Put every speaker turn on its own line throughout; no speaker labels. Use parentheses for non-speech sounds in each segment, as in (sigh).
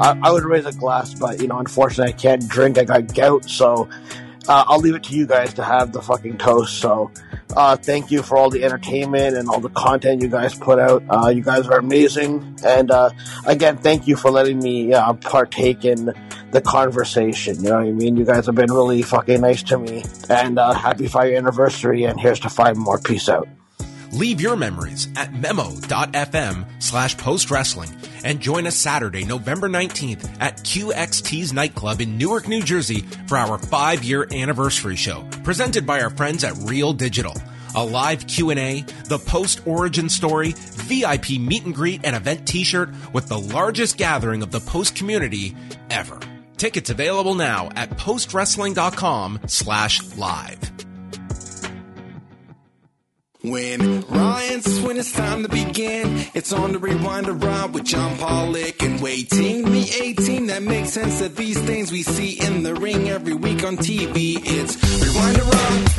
I, I would raise a glass, but you know, unfortunately, I can't drink. I got gout, so uh, I'll leave it to you guys to have the fucking toast. So, uh, thank you for all the entertainment and all the content you guys put out. Uh, you guys are amazing, and uh, again, thank you for letting me uh, partake in the conversation. You know what I mean? You guys have been really fucking nice to me, and uh, happy five year anniversary. And here's to five more. Peace out.
Leave your memories at memo.fm slash post wrestling and join us Saturday, November 19th at QXT's nightclub in Newark, New Jersey for our five year anniversary show presented by our friends at Real Digital. A live Q&A, the post origin story, VIP meet and greet and event t-shirt with the largest gathering of the post community ever. Tickets available now at postwrestling.com slash live.
When Ryan's when it's time to begin, it's on the rewind ride with John Pollock and Wai Ting. Me 18, that makes sense that these things we see in the ring every week on TV. It's rewind ride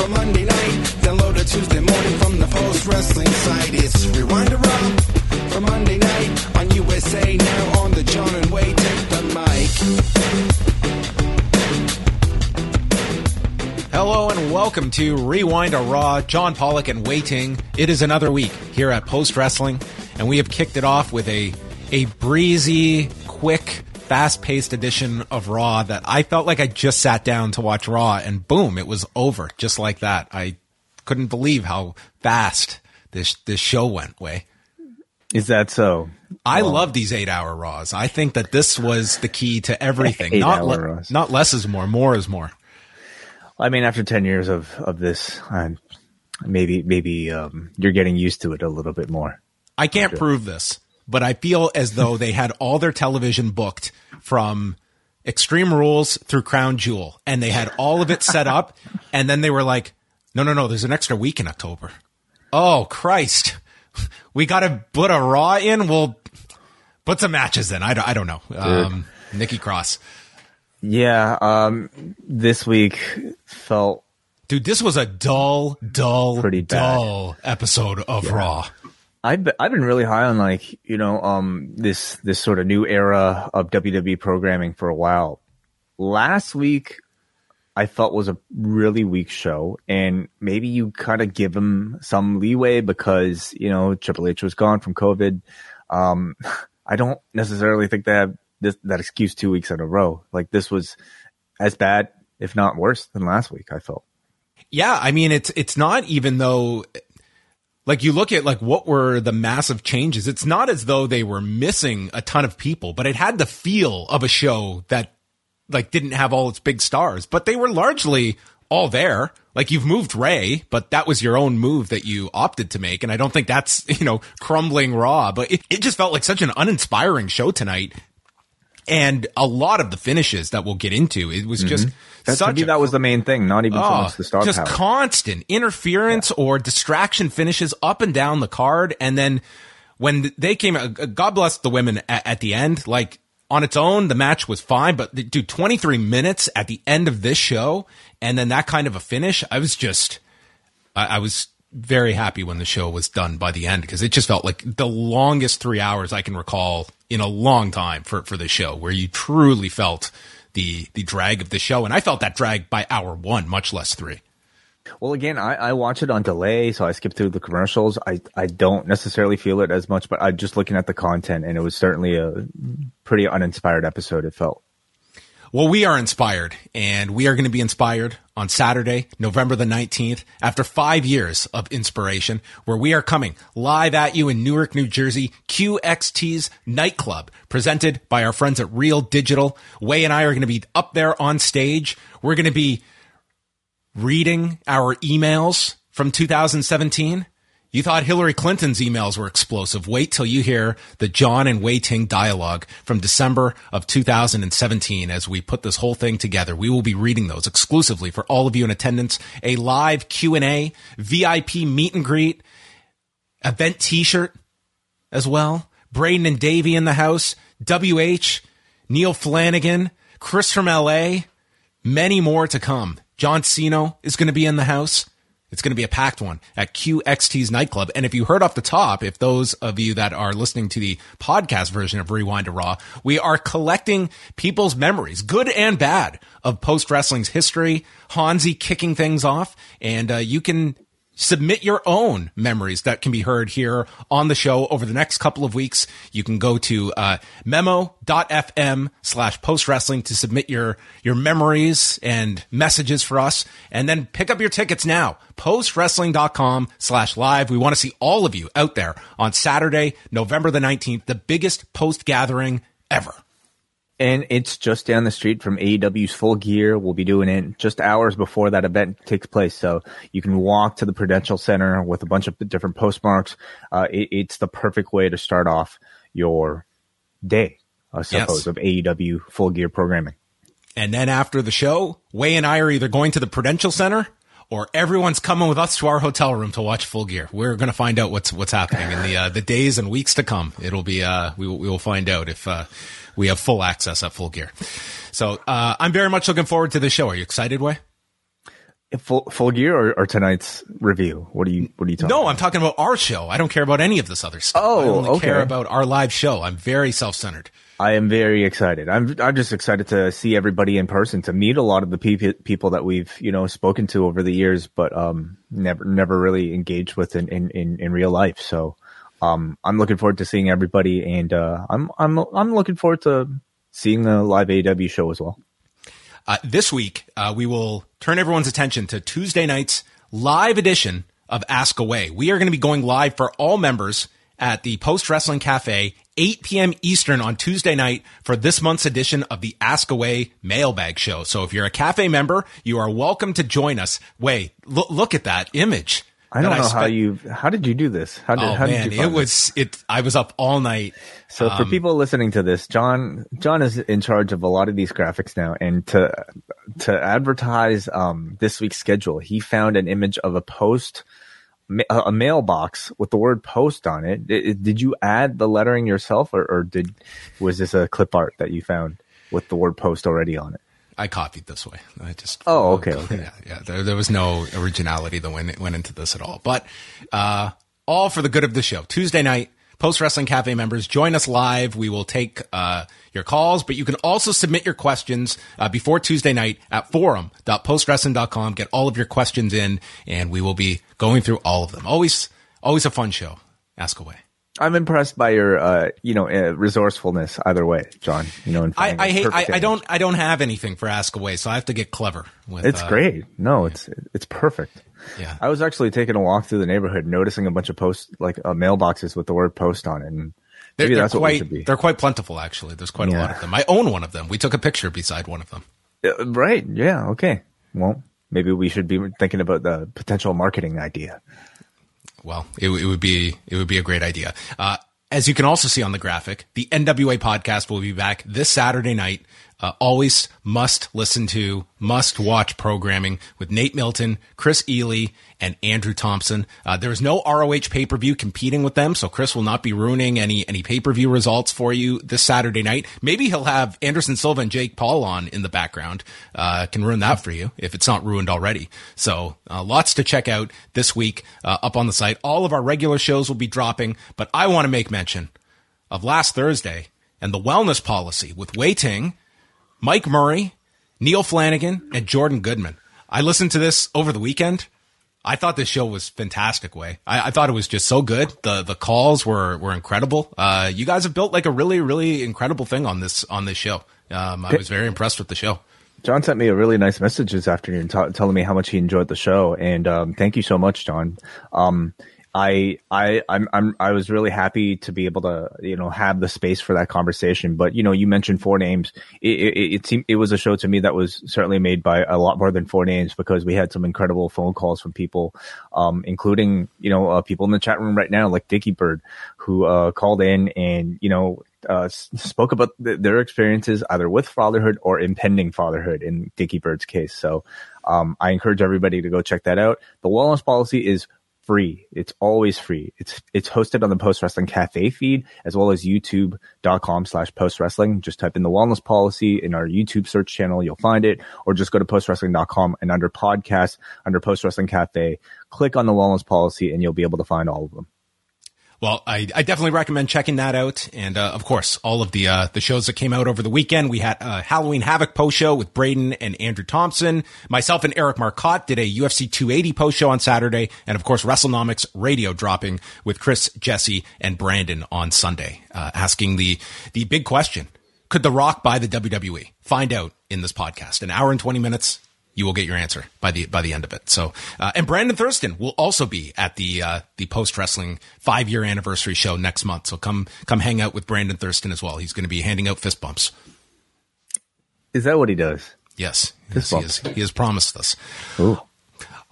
for Monday night, download a Tuesday morning from the post wrestling site. It's rewind ride for Monday night on USA now on the John and Wade take the mic.
Hello and welcome to Rewind a Raw. John Pollock and Wai Ting. It is another week here at Post Wrestling, and we have kicked it off with a a breezy, quick, fast-paced edition of Raw that I felt like I just sat down to watch Raw, and boom, it was over just like that. I couldn't believe how fast this this show went. Wai.
Is that so?
I love these eight-hour Raws. I think that this was the key to everything. not le-
Raws.
not less is more. More is more.
I mean, after 10 years of, of this, um, maybe, maybe, um, you're getting used to it a little bit more.
I can't prove this, but I feel as though they had all their television booked from Extreme Rules through Crown Jewel, and they had all of it set up, (laughs) and then they were like, "No, no, no, there's an extra week in October." Oh Christ, we got to put a Raw in. We'll put some matches in. I don't, I don't know. Um, Nikki Cross,
Yeah. Um, this week felt
dude, this was a dull, dull,
Pretty bad.
dull episode of Raw.
I've been, I've been really high on like you know um this this sort of new era of WWE programming for a while. Last week, I felt was a really weak show, and maybe you kind of give them some leeway because you know Triple H was gone from COVID. Um, (laughs) I don't necessarily think they have this that excuse two weeks in a row. Like this was as bad, if not worse, than last week. I felt.
Yeah, I mean it's it's not even though like you look at like what were the massive changes. It's not as though they were missing a ton of people, but it had the feel of a show that like didn't have all its big stars, but they were largely all there. Like you've moved Ray, but that was your own move that you opted to make. And I don't think that's, (laughs) you know, crumbling raw, but it, it just felt like such an uninspiring show tonight. And a lot of the finishes that we'll get into, it was mm-hmm. just
That, to
such a
that was the main thing. Not even so
Oh,
much the star
just
power.
constant interference or distraction finishes up and down the card. And then when they came, uh, uh, God bless the women at, at the end. Like on its own, the match was fine, but dude, 23 minutes at the end of this show, and then that kind of a finish, I was just, I, I was very happy when the show was done by the end because it just felt like the longest three hours I can recall in a long time for, for the show where you truly felt the, the drag of the show. And I felt that drag by hour one, much less three.
Well, again, I, I watch it on delay, so I skip through the commercials. I, I don't necessarily feel it as much, but I'm just looking at the content, and it was certainly a pretty uninspired episode. It felt.
Well, we are inspired, and we are going to be inspired on Saturday, November the 19th, after five years of inspiration, where we are coming live at you in Newark, New Jersey, QXT's nightclub, presented by our friends at Real Digital. Wai and I are going to be up there on stage. We're going to be reading our emails from 2017. You thought Hillary Clinton's emails were explosive. Wait till you hear the John and Wai Ting dialogue from December of 2017 as we put this whole thing together. We will be reading those exclusively for all of you in attendance. A live Q&A, VIP meet and greet, event t-shirt as well. Braden and Davey in the house, WH, Neil Flanagan, Chris from LA, many more to come. John Sino is going to be in the house. It's going to be a packed one at QXT's nightclub. And if you heard off the top, if those of you that are listening to the podcast version of Rewind-A-Raw, we are collecting people's memories, good and bad, of post wrestling's history, Hansi kicking things off. And uh, you can submit your own memories that can be heard here on the show over the next couple of weeks. You can go to uh, memo.fm slash post wrestling to submit your, your memories and messages for us. And then pick up your tickets now. Postwrestling.com slash live. We want to see all of you out there on Saturday, November the 19th, the biggest post gathering ever.
And it's just down the street from AEW's Full Gear. We'll be doing it just hours before that event takes place. So you can walk to the Prudential Center with a bunch of different postmarks. Uh, it, it's the perfect way to start off your day, I suppose,
Yes.
of AEW Full Gear programming.
And then after the show, Wai and I are either going to the Prudential Center or everyone's coming with us to our hotel room to watch Full Gear. We're going to find out what's what's happening in the uh, the days and weeks to come. It'll be uh, we will, we will find out if uh, we have full access at Full Gear. So uh, I'm very much looking forward to the show. Are you excited, Wai?
Full, full Gear or, or tonight's review? What are you What are you talking?
No,
about?
I'm talking about our show. I don't care about any of this other stuff.
Oh,
I only
okay.
care about our live show. I'm very self centered.
I am very excited. I'm I'm just excited to see everybody in person, to meet a lot of the peop- people that we've you know spoken to over the years, but um never never really engaged with in in in, in real life. So um I'm looking forward to seeing everybody, and uh, I'm I'm I'm looking forward to seeing the live AEW show as well.
Uh, this week, uh, we will turn everyone's attention to Tuesday night's live edition of Ask Away. We are going to be going live for all members at the Post Wrestling Cafe, 8 p.m. Eastern on Tuesday night for this month's edition of the Ask Away mailbag show. So if you're a cafe member, you are welcome to join us. Wait, look, look at that image.
I don't know how
spent-
you how did you do this? How did
Oh
how
man,
did you
it was it. I was up all night.
So for people listening to this, John John is in charge of a lot of these graphics now, and to to advertise um, this week's schedule, he found an image of a post, a mailbox with the word "post" on it. Did, did you add the lettering yourself, or, or did was this a clip art that you found with the word "post" already on it?
I copied this way. I just
Oh, okay, (laughs) okay.
yeah, yeah. There, there was no originality that went went into this at all, but uh, all for the good of the show. Tuesday night, Post Wrestling Cafe members join us live. We will take uh, your calls, but you can also submit your questions uh, before Tuesday night at forum.postwrestling.com. Get all of your questions in, and we will be going through all of them. Always, always a fun show. Ask away.
I'm impressed by your, uh, you know, uh, resourcefulness. Either way, John. You know, in
I, I hate. I, I don't. I don't have anything for Ask Away, so I have to get clever. With,
It's
uh,
great. No, it's it's perfect.
Yeah.
I was actually taking a walk through the neighborhood, noticing a bunch of posts, like uh, mailboxes with the word "post" on it, and
They're,
maybe
they're
that's what we
quite
should be.
they're quite plentiful actually. There's quite a lot of them. I own one of them. We took a picture beside one of them.
Uh, right? Yeah. Okay. Well, maybe we should be thinking about the potential marketing idea.
Well, it, it would be it would be a great idea. Uh, as you can also see on the graphic, the NWA podcast will be back this Saturday night uh, always must listen to, must watch programming with Nate Milton, Chris Ely, and Andrew Thompson. Uh, there is no ROH pay per view competing with them, so Chris will not be ruining any any pay per view results for you this Saturday night. Maybe he'll have Anderson Silva and Jake Paul on in the background. Uh, can ruin that for you if it's not ruined already. So uh, lots to check out this week uh, up on the site. All of our regular shows will be dropping, but I want to make mention of last Thursday and the wellness policy with Wai Ting Mike Murray, Neil Flanagan, and Jordan Goodman. I listened to this over the weekend. I thought this show was fantastic. Wai I, I thought it was just so good. The the calls were were incredible. Uh, you guys have built like a really really incredible thing on this on this show. Um, I was very impressed with the show.
John sent me a really nice message this afternoon t- telling me how much he enjoyed the show, and um, thank you so much, John. Um, I I I'm, I'm I was really happy to be able to you know have the space for that conversation. But you know, you mentioned four names. It it, it seemed it was a show to me that was certainly made by a lot more than four names because we had some incredible phone calls from people, um, including you know uh, people in the chat room right now like Dicky Bird, who uh, called in and you know uh, spoke about th- their experiences either with fatherhood or impending fatherhood in Dicky Bird's case. So um, I encourage everybody to go check that out. The wellness policy is free. It's always free. It's it's hosted on the Post Wrestling Cafe feed as well as YouTube.com slash Post Wrestling. Just type in the wellness policy in our YouTube search channel, you'll find it, or just go to postwrestling.com and under podcast, under Post Wrestling Cafe, click on the wellness policy and you'll be able to find all of them.
Well, I, I, definitely recommend checking that out. And, uh, of course, all of the, uh, the shows that came out over the weekend. We had a Halloween Havoc post show with Braden and Andrew Thompson. Myself and Eric Marcotte did a UFC 280 post show on Saturday. And of course, WrestleNomics radio dropping with Chris, Jesse, and Brandon on Sunday, uh, asking the, the big question. Could The Rock buy the WWE? Find out in this podcast. An hour and 20 minutes you will get your answer by the by the end of it. So, uh, and Brandon Thurston will also be at the uh, the post wrestling five year anniversary show next month. So come come hang out with Brandon Thurston as well. He's going to be handing out fist bumps.
Is that what he does?
Yes, yes he, has, he has promised us.
Ooh.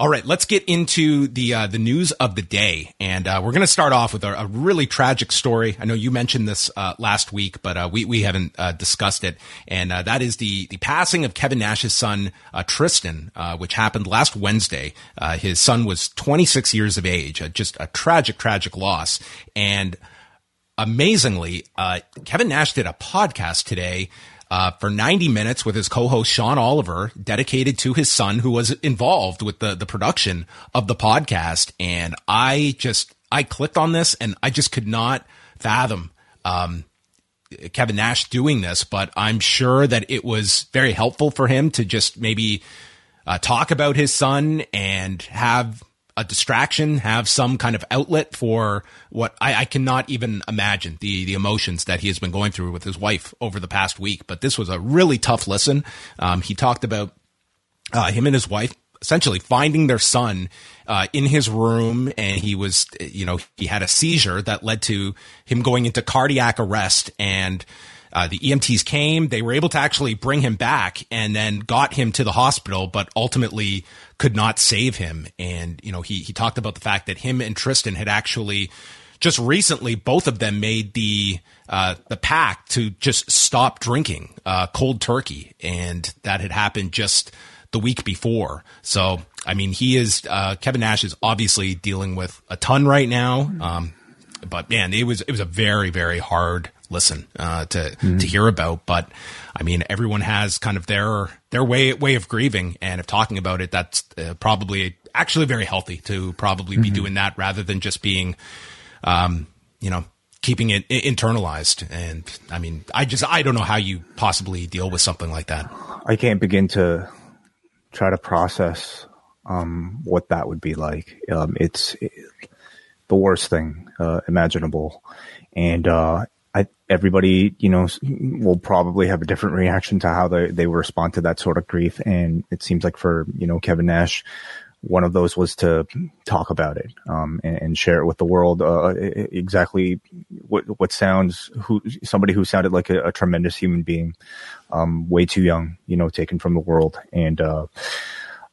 All right, let's get into the uh, the news of the day, and uh, we're going to start off with a, a, really tragic story. I know you mentioned this uh, last week, but uh, we we haven't uh, discussed it, and uh, that is the the passing of Kevin Nash's son Tristan, which happened last Wednesday. his son was 26 years of age, just a tragic, tragic loss, and amazingly, Kevin Nash did a podcast today uh, for 90 minutes with his co-host Sean Oliver, dedicated to his son who was involved with the, the production of the podcast. And I just, I clicked on this and I just could not fathom, um, Kevin Nash doing this, but I'm sure that it was very helpful for him to just maybe uh, talk about his son and have a distraction, have some kind of outlet for what I, I, cannot even imagine the the emotions that he has been going through with his wife over the past week. But this was a really tough listen. Um, he talked about uh, him and his wife essentially finding their son uh, in his room, and he was, you know, he had a seizure that led to him going into cardiac arrest and. Uh, the EMTs came. They were able to actually bring him back and then got him to the hospital, but ultimately could not save him. And, you know, he, he talked about the fact that him and Tristan had actually just recently, both of them made the, uh, the pact to just stop drinking, uh, cold turkey. And that had happened just the week before. So, I mean, he is, uh, Kevin Nash is obviously dealing with a ton right now. Um, but man, it was, it was a very, very hard listen uh, to mm-hmm. to hear about. But I mean, everyone has kind of their their way way of grieving, and if talking about it, that's uh, probably actually very healthy to probably mm-hmm. be doing that rather than just being, um, you know, keeping it internalized. And I mean, I just I don't know how you possibly deal with something like that.
I can't begin to try to process um, what that would be like. Um, it's it, the worst thing uh, imaginable, and uh, I, everybody, you know, will probably have a different reaction to how they, they respond to that sort of grief. And it seems like for, you know, Kevin Nash, one of those was to talk about it, um, and, and, share it with the world, uh, exactly what, what sounds, who, somebody who sounded like a, a tremendous human being, um, way too young, you know, taken from the world. And, uh,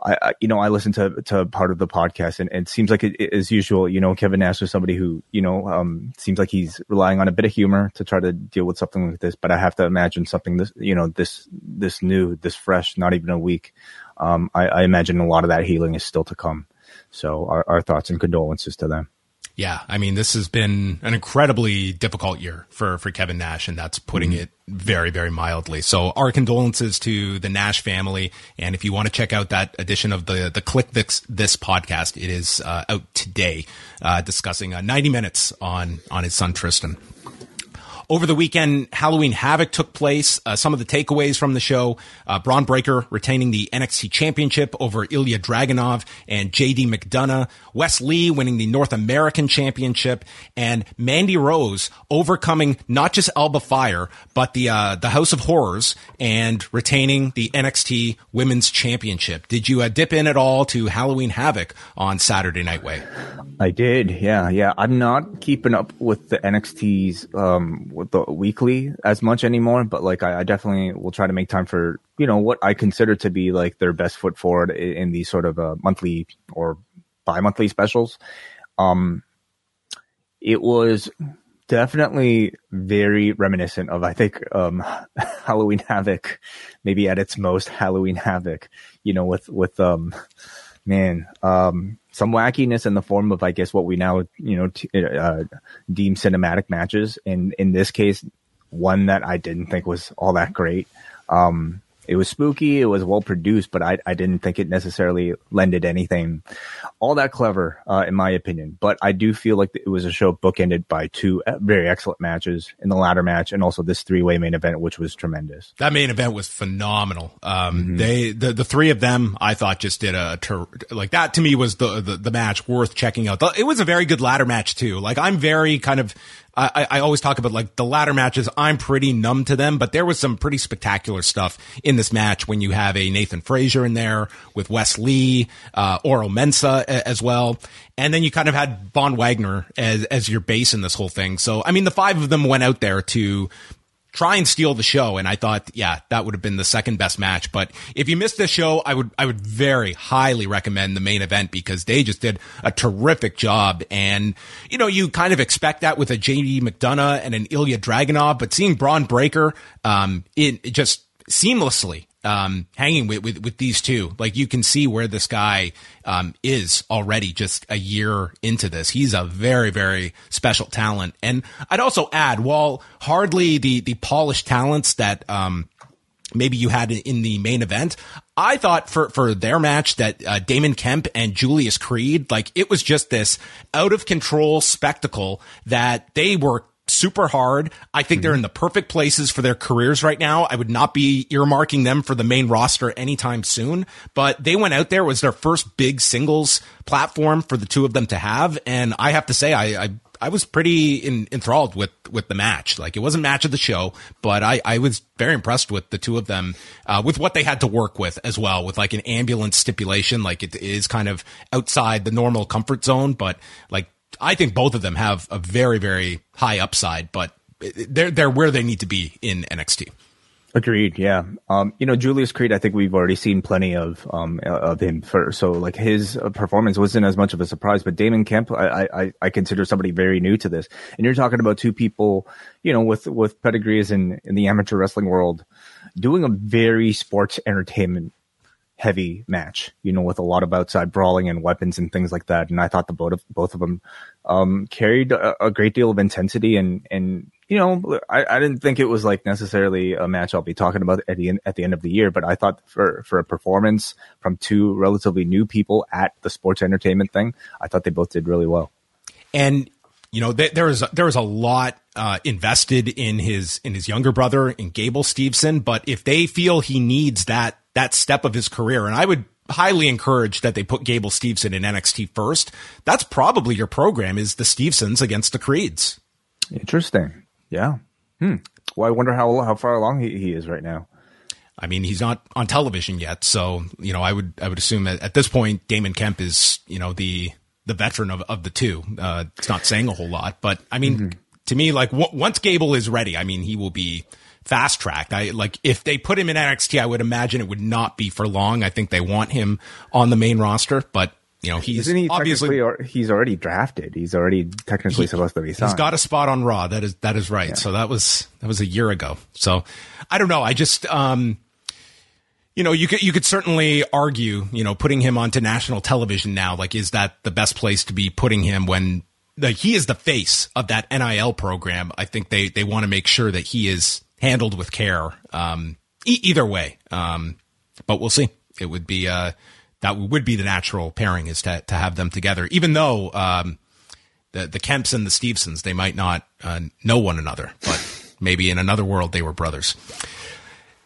I, I, you know, I listened to to part of the podcast, and, and it seems like it, it, as usual, you know, Kevin Nash is somebody who, you know, um, seems like he's relying on a bit of humor to try to deal with something like this. But I have to imagine something this, you know, this this new, this fresh, not even a week. Um, I, I imagine a lot of that healing is still to come. So our, our thoughts and condolences to them.
Yeah, I mean, this has been an incredibly difficult year for for Kevin Nash, and that's putting mm-hmm. it very, very mildly. So, our condolences to the Nash family, and if you want to check out that edition of the the Kliq this, this podcast, it is uh, out today, uh, discussing uh, 90 minutes on on his son Tristan. Over the weekend, Halloween Havoc took place. Uh, some of the takeaways from the show: uh, Bron Breakker retaining the NXT Championship over Ilya Dragunov and JD McDonough, Wes Lee winning the North American Championship, and Mandy Rose overcoming not just Alba Fyre, but the uh, the House of Horrors and retaining the NXT Women's Championship. Did you uh, dip in at all to Halloween Havoc on Saturday Night Wai?
I did. Yeah, yeah. I'm not keeping up with the NXT's um, the weekly as much anymore, but like I, I, definitely will try to make time for you know what I consider to be like their best foot forward in, in these sort of uh, monthly or bi-monthly specials. Um, it was definitely very reminiscent of I think um, (laughs) Halloween Havoc, maybe at its most Halloween Havoc. You know, with with um, man, um, some wackiness in the form of, I guess, what we now, you know, t- uh, deem cinematic matches. And in this case, one that I didn't think was all that great. Um, it was spooky. It was well produced, but I, I didn't think it necessarily lended anything all that clever, uh, in my opinion. But I do feel like it was a show bookended by two very excellent matches in the ladder match and also this three way main event, which was tremendous.
That main event was phenomenal. Um, mm-hmm. they, the, the three of them, I thought just did a, ter- like that to me was the, the, the match worth checking out. It was a very good ladder match too. Like I'm very kind of, I, I always talk about like the ladder matches. I'm pretty numb to them, but there was some pretty spectacular stuff in this match when you have a Nathan Frazer in there with Wes Lee, uh, Oro Mensah as well. And then you kind of had Von Wagner as, as your base in this whole thing. So, I mean, the five of them went out there to try and steal the show. And I thought, yeah, that would have been the second best match. But if you missed the show, I would, I would very highly recommend the main event because they just did a terrific job. And, you know, you kind of expect that with a JD McDonough and an Ilya Dragunov, but seeing Bron Breakker, um, it just seamlessly um, hanging with, with, with these two. Like you can see where this guy um, is already just a year into this. He's a very very special talent. And I'd also add, while hardly the the polished talents that um, maybe you had in the main event. I thought for, for their match that uh, Damon Kemp and Julius Creed, like it was just this out of control spectacle that they were super hard. I think mm-hmm. they're in the perfect places for their careers right now. I would not be earmarking them for the main roster anytime soon, but they went out there. It was their first big singles platform for the two of them to have. And I have to say, I, I I was pretty in, enthralled with with the match. Like it wasn't match of the show, but I, I was very impressed with the two of them, uh, with what they had to work with as well, with like an ambulance stipulation. Like it is kind of outside the normal comfort zone, but like I think both of them have a very, very high upside, but they're they're where they need to be in NXT.
Agreed. Yeah. Um, you know, Julius Creed, I think we've already seen plenty of, um, of him for, so like his performance wasn't as much of a surprise, but Damon Kemp, I, I, I consider somebody very new to this. And you're talking about two people, you know, with, with pedigrees in, in the amateur wrestling world doing a very sports entertainment heavy match, you know, with a lot of outside brawling and weapons and things like that. And I thought the both of both of them um, carried a, a, great deal of intensity and and you know, I, I didn't think it was like necessarily a match I'll be talking about at the end at the end of the year, but I thought for for a performance from two relatively new people at the sports entertainment thing, I thought they both did really well.
And you know, there is there is a lot uh, invested in his in his younger brother in Gable Steveson, but if they feel he needs that that step of his career. And I would highly encourage that they put Gable Steveson in NXT first. That's probably your program is the Stevesons against the Creeds.
Interesting. Yeah. Hmm. Well, I wonder how how far along he, he is right now.
I mean, he's not on television yet, so you know, I would I would assume that at this point, Damon Kemp is you know the the veteran of of the two. Uh, it's not saying a whole lot, but I mean, mm-hmm. to me, like w- once Gable is ready, I mean, he will be fast tracked. I like if they put him in NXT, I would imagine it would not be for long. I think they want him on the main roster, but you know he's
he
obviously
or, he's already drafted? He's already technically supposed to be signed.
He's got a spot on Raw. That is that is right. So that was that was a year ago. So I don't know. I just um you know, you could you could certainly argue, you know, putting him onto national television now, like is that the best place to be putting him when like he is the face of that NIL program. I think they they want to make sure that he is handled with care. Um e- either way. Um but we'll see. It would be uh that would be the natural pairing is to to have them together even though um the the Kemps and the Stevensons they might not uh, know one another, but maybe in another world they were brothers.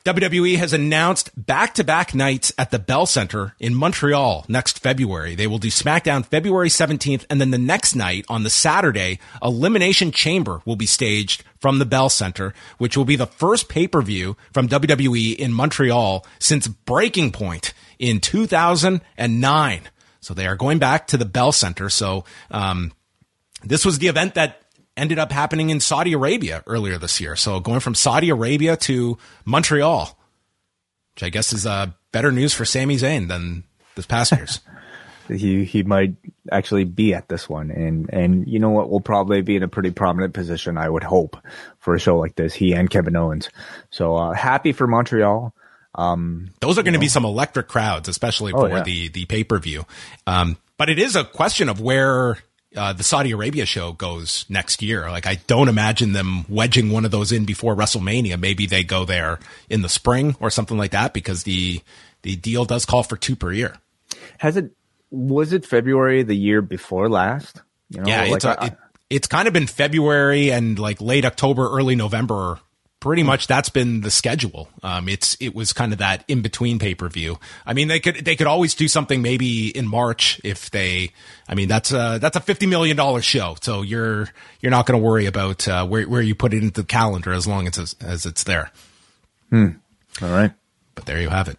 WWE has announced back-to-back nights at the Bell Center in Montreal next February. They will do SmackDown February 17th and then the next night on the Saturday, Elimination Chamber will be staged from the Bell Center, which will be the first pay-per-view from WWE in Montreal since Breaking Point in 2009. So they are going back to the Bell Center. So, um, this was the event that ended up happening in Saudi Arabia earlier this year. So going from Saudi Arabia to Montreal, which I guess is uh, better news for Sami Zayn than this past (laughs) year's.
he he might actually be at this one and and you know what we'll probably be in a pretty prominent position i would hope for a show like this he and kevin owens so uh, happy for montreal um
Those are going to be some electric crowds, especially
Oh,
for
yeah.
the the pay per view. Um, but it is a question of where uh, the Saudi Arabia show goes next year. Like I don't imagine them wedging one of those in before WrestleMania. Maybe they go there in the spring or something like that because the the deal does call for two per year.
has it was it february the year before last you know
Yeah, it's a,
I-
it, it's kind of been February and like late October, early November. Pretty much that's been the schedule. Um, it's it was kind of that in between pay per view. I mean, they could they could always do something maybe in March if they. I mean, that's a that's a fifty million dollar show, so you're you're not going to worry about uh, where where you put it into the calendar as long as as it's there.
all right
But there you have it.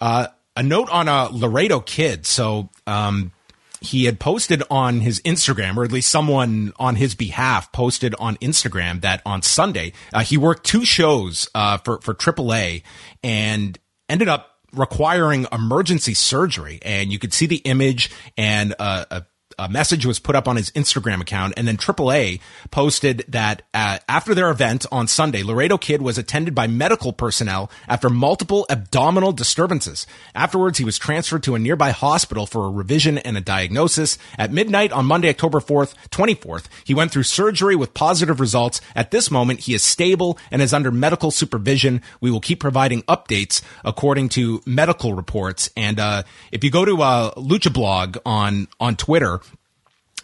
Uh, a note on a Laredo kid. So, um, he had posted on his Instagram, or at least someone on his behalf posted on Instagram that on Sunday, uh, he worked two shows, uh, for, for AAA and ended up requiring emergency surgery. And you could see the image and, uh, a a message was put up on his Instagram account, and then AAA posted that uh, after their event on Sunday, Laredo Kid was attended by medical personnel after multiple abdominal disturbances. Afterwards, he was transferred to a nearby hospital for a revision and a diagnosis. At midnight on Monday, October 4th, 24th, he went through surgery with positive results. At this moment, he is stable and is under medical supervision. We will keep providing updates according to medical reports. And uh, if you go to uh, Lucha Blog on on Twitter,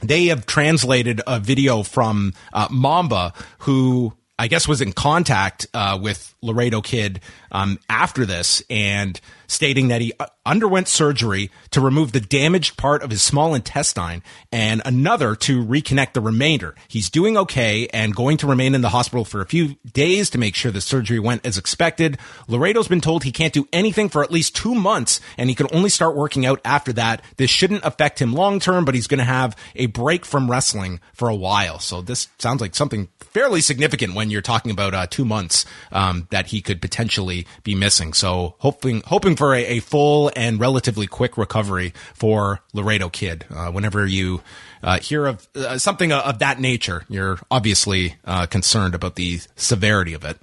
they have translated a video from uh, Mamba, who I guess was in contact uh, with Laredo Kid um, after this, and stating that he uh, underwent surgery to remove the damaged part of his small intestine and another to reconnect the remainder. He's doing okay and going to remain in the hospital for a few days to make sure the surgery went as expected. Laredo's been told he can't do anything for at least two months and he can only start working out after that. This shouldn't affect him long term, but he's going to have a break from wrestling for a while. So this sounds like something fairly significant when you're talking about uh, two months um, that he could potentially be missing. So hoping hoping for a, a full and relatively quick recovery for Laredo Kid. Uh, whenever you uh, hear of uh, something of that nature, you're obviously uh, concerned about the severity of it.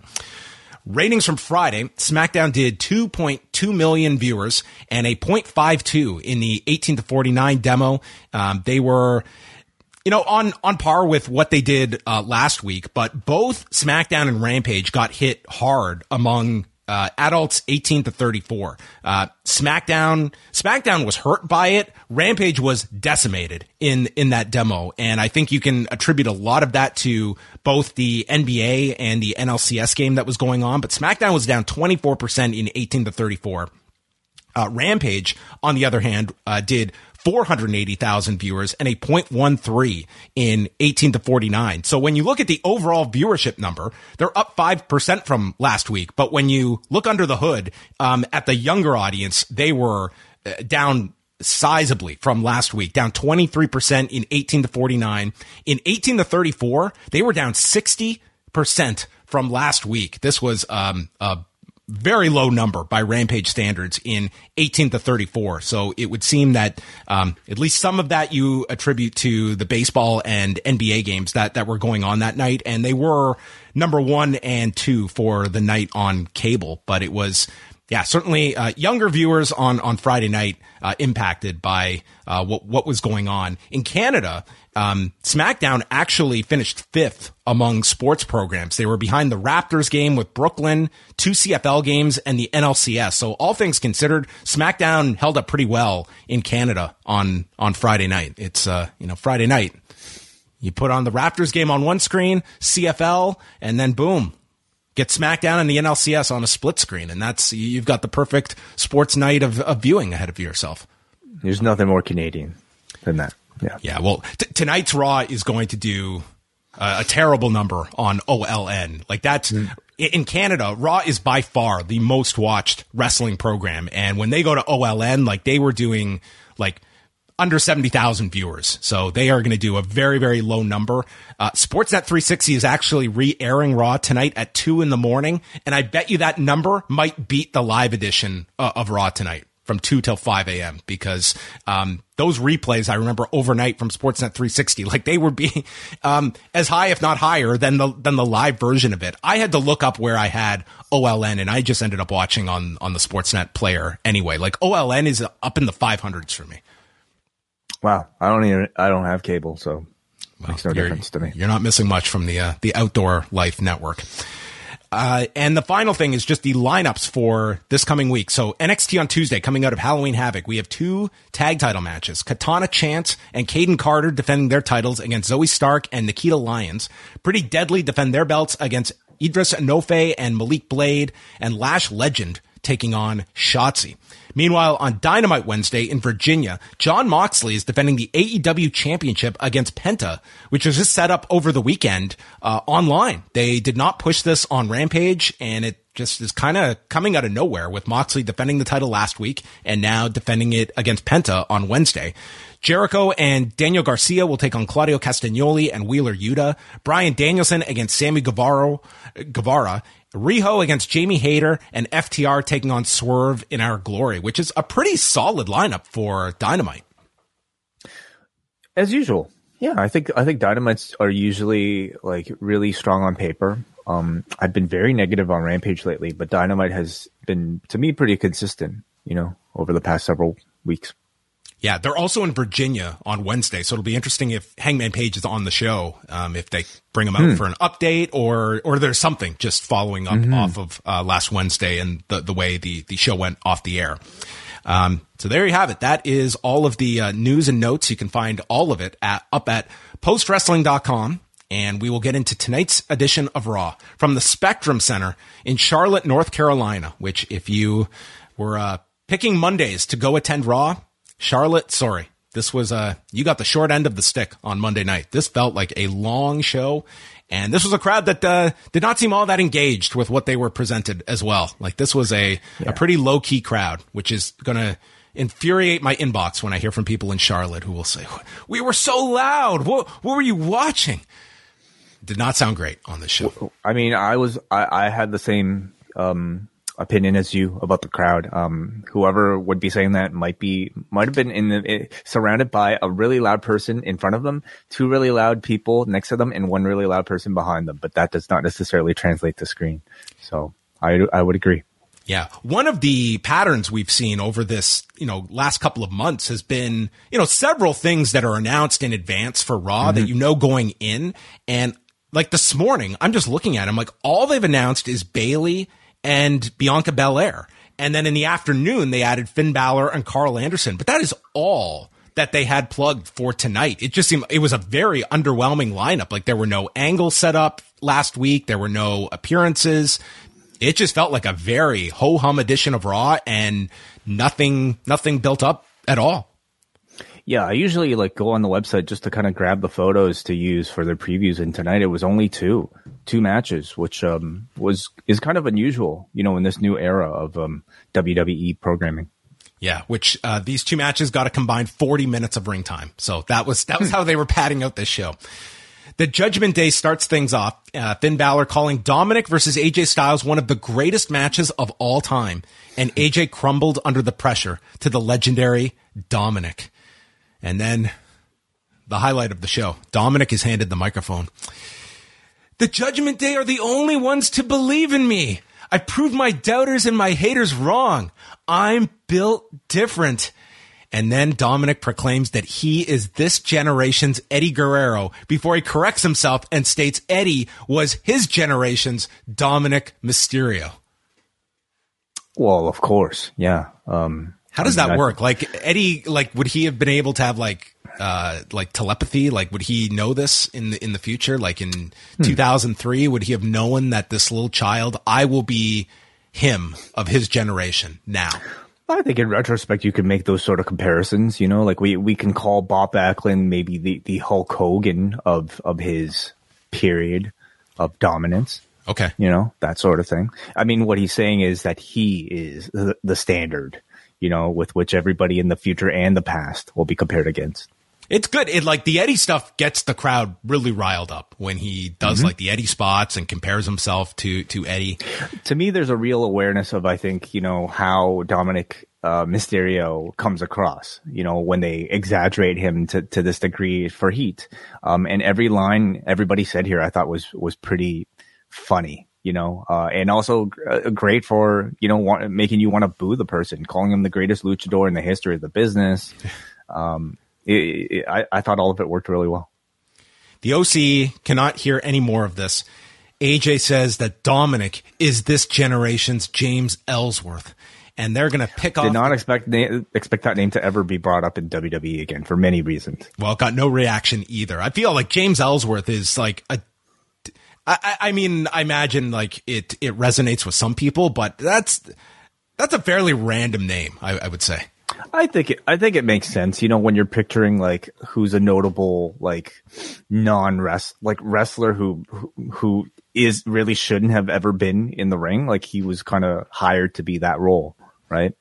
Ratings from Friday, SmackDown did 2.2 million viewers and a 0.52 in the 18 to 49 demo. Um, they were, you know, on, on par with what they did uh, last week, but both SmackDown and Rampage got hit hard among uh, adults 18 to 34. Uh, SmackDown, SmackDown was hurt by it. Rampage was decimated in, in that demo. And I think you can attribute a lot of that to both the NBA and the NLCS game that was going on. But SmackDown was down 24% in 18 to 34. Uh, Rampage, on the other hand, uh, did 480,000 viewers and a 0.13 in 18 to 49. So when you look at the overall viewership number, they're up 5% from last week. But when you look under the hood, um, at the younger audience, they were uh, down sizably from last week, down 23% in 18 to 49. In 18 to 34, they were down 60 percent from last week. This was um, a very low number by Rampage standards in 18 to 34. So it would seem that um, at least some of that you attribute to the baseball and NBA games that that were going on that night, and they were number one and two for the night on cable. But it was yeah, certainly uh, younger viewers on on Friday night uh, impacted by uh, what what was going on in Canada. Um, SmackDown actually finished fifth among sports programs. They were behind the Raptors game with Brooklyn, two CFL games, and the NLCS. So all things considered, SmackDown held up pretty well in Canada on on Friday night. It's uh, you know Friday night. You put on the Raptors game on one screen, CFL, and then boom, get SmackDown and the NLCS on a split screen, and that's you've got the perfect sports night of, of viewing ahead of yourself.
There's nothing more Canadian than that. Yeah.
Yeah. Well, t- tonight's Raw is going to do a terrible number on OLN. Like that's mm. in Canada, Raw is by far the most watched wrestling program. And when they go to OLN, like they were doing like under 70,000 viewers. So they are going to do a very, very low number. Uh, Sportsnet 360 is actually re-airing Raw tonight at two in the morning. And I bet you that number might beat the live edition uh, of Raw tonight from 2 till 5 a.m. because um, those replays I remember overnight from Sportsnet 360, like they would be (laughs) um, as high, if not higher, than the than the live version of it. I had to look up where I had OLN, and I just ended up watching on on the Sportsnet player anyway. Like OLN is up in the 500s for me.
Wow, I don't even I don't have cable, so well, makes no difference to me.
You're not missing much from the uh, the Outdoor Life Network. Uh, and the final thing is just the lineups for this coming week. So NXT on Tuesday, coming out of Halloween Havoc, we have two tag title matches. Katana Chance and Kayden Carter defending their titles against Zoey Stark and Nikita Lyons. Pretty Deadly defend their belts against Idris Enofe and Malik Blade and Lash Legend taking on Shotzi. Meanwhile, on Dynamite Wednesday in Virginia, Jon Moxley is defending the AEW Championship against Penta, which was just set up over the weekend uh, online. They did not push this on Rampage, and it just is kind of coming out of nowhere with Moxley defending the title last week and now defending it against Penta on Wednesday. Jericho and Daniel Garcia will take on Claudio Castagnoli and Wheeler Yuta. Bryan Danielson against Sammy Guevara, Guevara Riho against Jamie Hayter and FTR taking on Swerve in Our Glory, which is a pretty solid lineup for Dynamite.
As usual. Yeah, I think I think Dynamites are usually like really strong on paper. Um, I've been very negative on Rampage lately, but Dynamite has been to me pretty consistent, you know, over the past several weeks.
Yeah, they're also in Virginia on Wednesday, so it'll be interesting if Hangman Page is on the show. Um, if they bring him out hmm. for an update, or or there's something just following up mm-hmm. off of uh, last Wednesday and the the way the the show went off the air. Um, so there you have it. That is all of the uh, news and notes. You can find all of it at up at postwrestling.com. And we will get into tonight's edition of Raw from the Spectrum Center in Charlotte, North Carolina, which if you were uh, picking Mondays to go attend Raw, Charlotte, sorry. This was uh you got the short end of the stick on Monday night. This felt like a long show and this was a crowd that uh, did not seem all that engaged with what they were presented as well. Like this was a yeah. a pretty low key crowd, which is going to infuriate my inbox when I hear from people in Charlotte who will say, "We were so loud. What what were you watching?" Did not sound great on the show.
I mean, I was I, I had the same um, opinion as you about the crowd. Um, whoever would be saying that might be might have been in the it, surrounded by a really loud person in front of them, two really loud people next to them, and one really loud person behind them. But that does not necessarily translate to screen. So I I would agree.
Yeah. One of the patterns we've seen over this, you know, last couple of months has been, you know, several things that are announced in advance for Raw mm-hmm. that you know going in. And like this morning, I'm just looking at them like all they've announced is Bayley and Bianca Belair. And then in the afternoon, they added Finn Balor and Karl Anderson. But that is all that they had plugged for tonight. It just seemed it was a very underwhelming lineup. Like there were no angles set up last week. There were no appearances. It just felt like a very ho hum edition of Raw and nothing, nothing built up at all.
Yeah, I usually like go on the website just to kind of grab the photos to use for the previews. And tonight it was only two, two matches, which um, was is kind of unusual, you know, in this new era of um, WWE programming.
Yeah, which uh, these two matches got a combined 40 minutes of ring time. So that was that was (laughs) how they were padding out this show. The Judgment Day starts things off. Uh, Finn Balor calling Dominic versus AJ Styles one of the greatest matches of all time. And AJ crumbled under the pressure to the legendary Dominic. And then the highlight of the show Dominic is handed the microphone. The Judgment Day are the only ones to believe in me. I proved my doubters and my haters wrong. I'm built different. And then Dominic proclaims that he is this generation's Eddie Guerrero before he corrects himself and states Eddie was his generation's Dominic Mysterio.
Well, of course. Yeah. Um,
How does that work? Like Eddie, like would he have been able to have like uh like telepathy? Like would he know this in the in the future? Like in
Hmm.
2003, would he have known that this little child, I will be him of his generation now?
I think in retrospect, you can make those sort of comparisons. You know, like we, we can call Bob Backlund maybe the, the Hulk Hogan of, of his period of dominance.
Okay.
You know, that sort of thing. I mean, what he's saying is that he is the, the standard, you know, with which everybody in the future and the past will be compared against.
It's good. It like the Eddie stuff gets the crowd really riled up when he does
Mm-hmm.
like the Eddie spots and compares himself to to Eddie.
to me, there's a real awareness of, I think, you know, how Dominic uh, Mysterio comes across, you know, when they exaggerate him to, to this degree for heat. Um, and every line everybody said here, I thought was, was pretty funny, you know, uh, and also uh, great for, you know, want, making you want to boo the person, calling him the greatest luchador in the history of the business. (laughs) Um, it, it, I, I thought all of it worked really well.
The OC cannot hear any more of this. AJ says that Dominic is this generation's James Ellsworth, and they're going to pick off.
Did not expect na- expect that name to ever be brought up in WWE again for many reasons.
well, got no reaction either. I feel like James Ellsworth is like a. I, I- mean, I imagine like it it resonates with some people, but that's that's a fairly random name. I, I would say.
I think it, I think it makes sense. You know, when you're picturing like who's a notable like non rest like wrestler who- who is really shouldn't have ever been in the ring. Like he was kind of hired to be that role, right?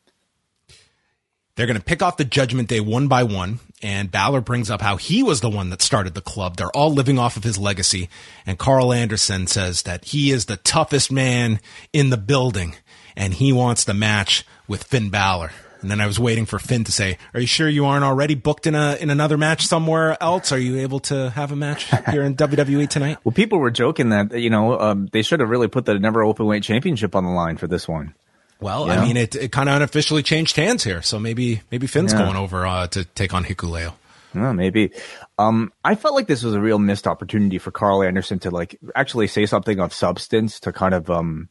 They're going to pick off the Judgment Day one by one, and Balor brings up how he was the one that started the club. They're all living off of his legacy, and Karl Anderson says that he is the toughest man in the building, and he wants the match with Finn Balor. And then I was waiting for Finn to say, "Are you sure you aren't already booked in a in another match somewhere else? Are you able to have a match here in WWE tonight?" (laughs)
Well, people were joking that you know um, they should have really put the never open weight championship on the line for this one.
Well,
Yeah.
I mean, it, it kind of unofficially changed hands here, so maybe maybe Finn's
Yeah.
going over uh, to take on Hikuleo.
Oh, maybe. Um, I felt like this was a real missed opportunity for Karl Anderson to like actually say something of substance to kind of um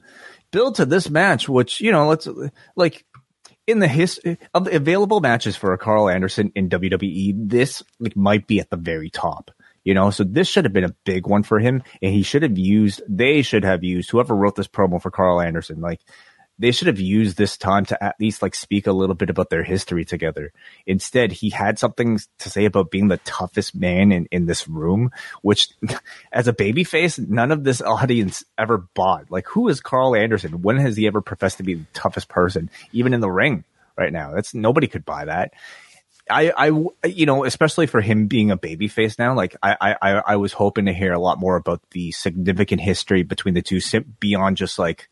build to this match, which you know, let's like in the history of the available matches for Karl Anderson in WWE, this like might be at the very top. You know, so this should have been a big one for him, and he should have used. They should have used whoever wrote this promo for Karl Anderson. Like, they should have used this time to at least like speak a little bit about their history together. Instead, he had something to say about being the toughest man in, in this room, which (laughs) as a babyface, none of this audience ever bought. Like, who is Karl Anderson? When has he ever professed to be the toughest person, even in the ring right now? That's nobody could buy that. I, I, you know, especially for him being a babyface now, like I, I, I was hoping to hear a lot more about the significant history between the two, beyond just like,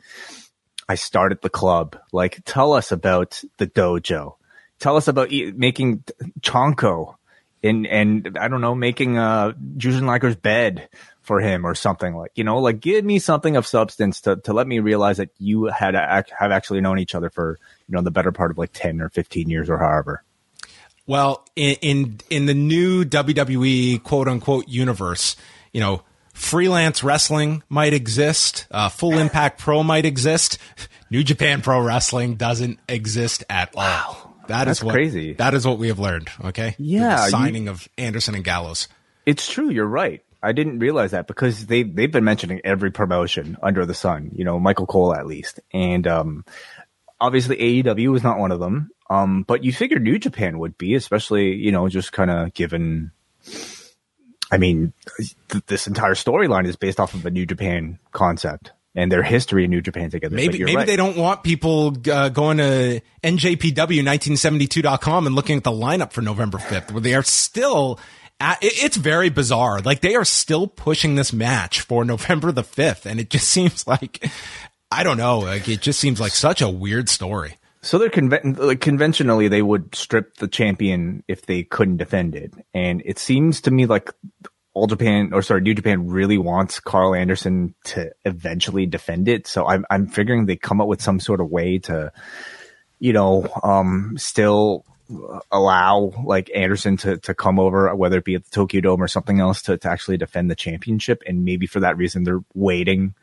I started the club. Like, tell us about the dojo. Tell us about making Chonko and, and I don't know, making, uh, Jushin bed for him or something like, you know, like give me something of substance to, to let me realize that you had, have actually known each other for, you know, the better part of like 10 or 15 years or however.
Well, in, in in the new WWE quote unquote universe, you know, freelance wrestling might exist, uh, Full Impact Pro might exist, (laughs) New Japan Pro Wrestling doesn't exist at all. That is
That's
what,
crazy.
That is what we have learned. Okay,
Yeah,
the
you-
signing of Anderson and Gallows.
It's true. You're right. I didn't realize that because they they've been mentioning every promotion under the sun. You know, Michael Cole at least, and um, obviously AEW was not one of them. Um, but you figured New Japan would be, especially you know, just kind of given. I mean, th- this entire storyline is based off of a New Japan concept and their history in New Japan together.
Maybe maybe
right.
they don't want people uh, going to NJPW1972.com and looking at the lineup for November 5th, where they are still it's very bizarre. Like they are still pushing this match for November the 5th. And it just (laughs) seems like, I don't know. Like it just seems like such a weird story.
So they're conven- like conventionally they would strip the champion if they couldn't defend it, and it seems to me like All Japan or sorry New Japan really wants Karl Anderson to eventually defend it. So I'm I'm figuring they come up with some sort of way to, you know, um, still allow like Anderson to, to come over, whether it be at the Tokyo Dome or something else to, to actually defend the championship. And maybe for that reason, they're waiting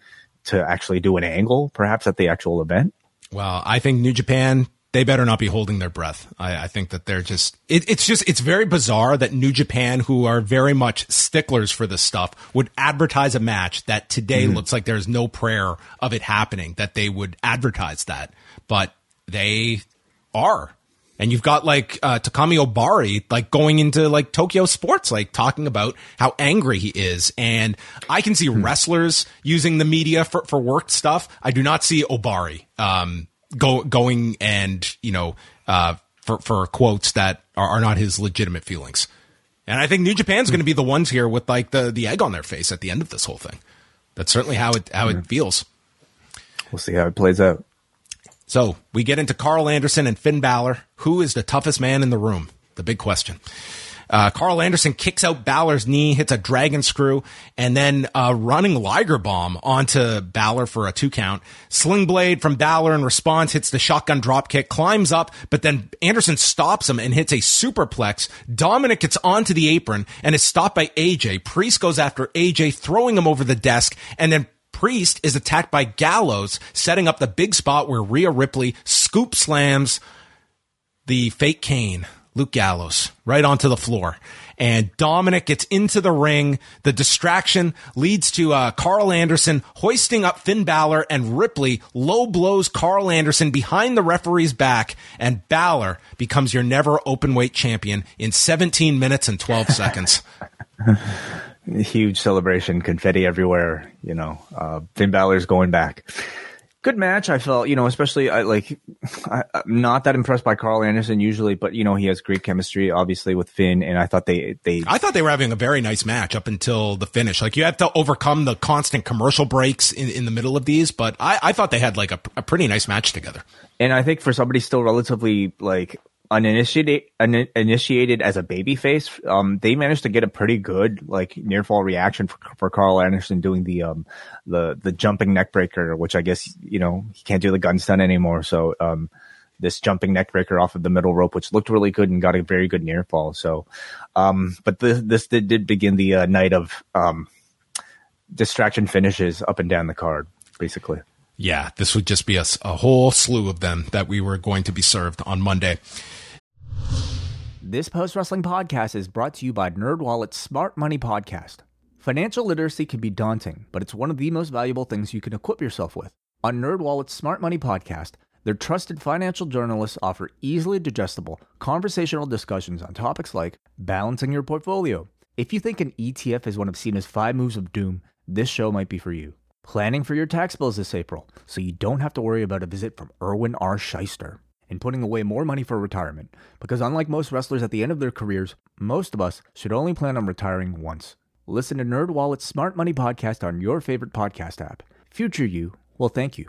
to actually do an angle, perhaps at the actual event.
Well, I think New Japan they better not be holding their breath. I, I think that they're just, it, it's just, it's very bizarre that New Japan, who are very much sticklers for this stuff, would advertise a match that today mm-hmm. looks like there's no prayer of it happening, that they would advertise that. But they are. And you've got like, uh, Takami Ohbari like going into like Tokyo sports, like talking about how angry he is. And I can see hmm. wrestlers using the media for, for work stuff. I do not see Obari um, go going and you know uh, for for quotes that are, are not his legitimate feelings. And I think New Japan's going to be the ones here with like the the egg on their face at the end of this whole thing. That's certainly how it how it feels.
We'll see how it plays out.
So we get into Karl Anderson and Finn Balor. Who is the toughest man in the room? The big question. Uh, Karl Anderson kicks out Balor's knee, hits a dragon screw, and then a running Liger bomb onto Balor for a two count. Sling blade from Balor in response hits the shotgun drop kick, climbs up, but then Anderson stops him and hits a superplex. Dominic gets onto the apron and is stopped by AJ. Priest goes after AJ, throwing him over the desk, and then Priest is attacked by Gallows, setting up the big spot where Rhea Ripley scoop slams the fake Kane. Luke Gallows right onto the floor. And Dominic gets into the ring. The distraction leads to uh, Karl Anderson hoisting up Finn Balor and Ripley low blows Karl Anderson behind the referee's back. And Balor becomes your never open weight champion in 17 minutes and 12 seconds. (laughs)
Huge celebration, confetti everywhere. You know, uh, Finn Balor's going back good match. I felt, you know, especially I like, I, am not that impressed by Karl Anderson usually, but you know, he has great chemistry, obviously with Finn, and I thought they they.
I thought they were having a very nice match up until the finish. Like you have to overcome the constant commercial breaks in, in the middle of these, but I, I thought they had like a, a pretty nice match together.
And I think for somebody still relatively like uninitiated initiated as a baby face, um, they managed to get a pretty good like near fall reaction for, for Karl Anderson doing the um the the jumping neckbreaker, which I guess you know he can't do the gun stun anymore. So um this jumping neckbreaker off of the middle rope, which looked really good and got a very good near fall. So um, but this this did, did begin the uh, night of um distraction finishes up and down the card, basically.
Yeah, this would just be a, a whole slew of them that we were going to be served on Monday.
This post wrestling podcast is brought to you by NerdWallet's Smart Money Podcast. Financial literacy can be daunting, but it's one of the most valuable things you can equip yourself with. On NerdWallet's Smart Money Podcast, their trusted financial journalists offer easily digestible, conversational discussions on topics like balancing your portfolio. If you think an ETF is one of Cena's five moves of doom, this show might be for you. Planning for your tax bills this April, so you don't have to worry about a visit from Erwin R. Shyster and putting away more money for retirement. Because unlike most wrestlers at the end of their careers, most of us should only plan on retiring once. Listen to NerdWallet's Smart Money Podcast on your favorite podcast app. Future you will thank you.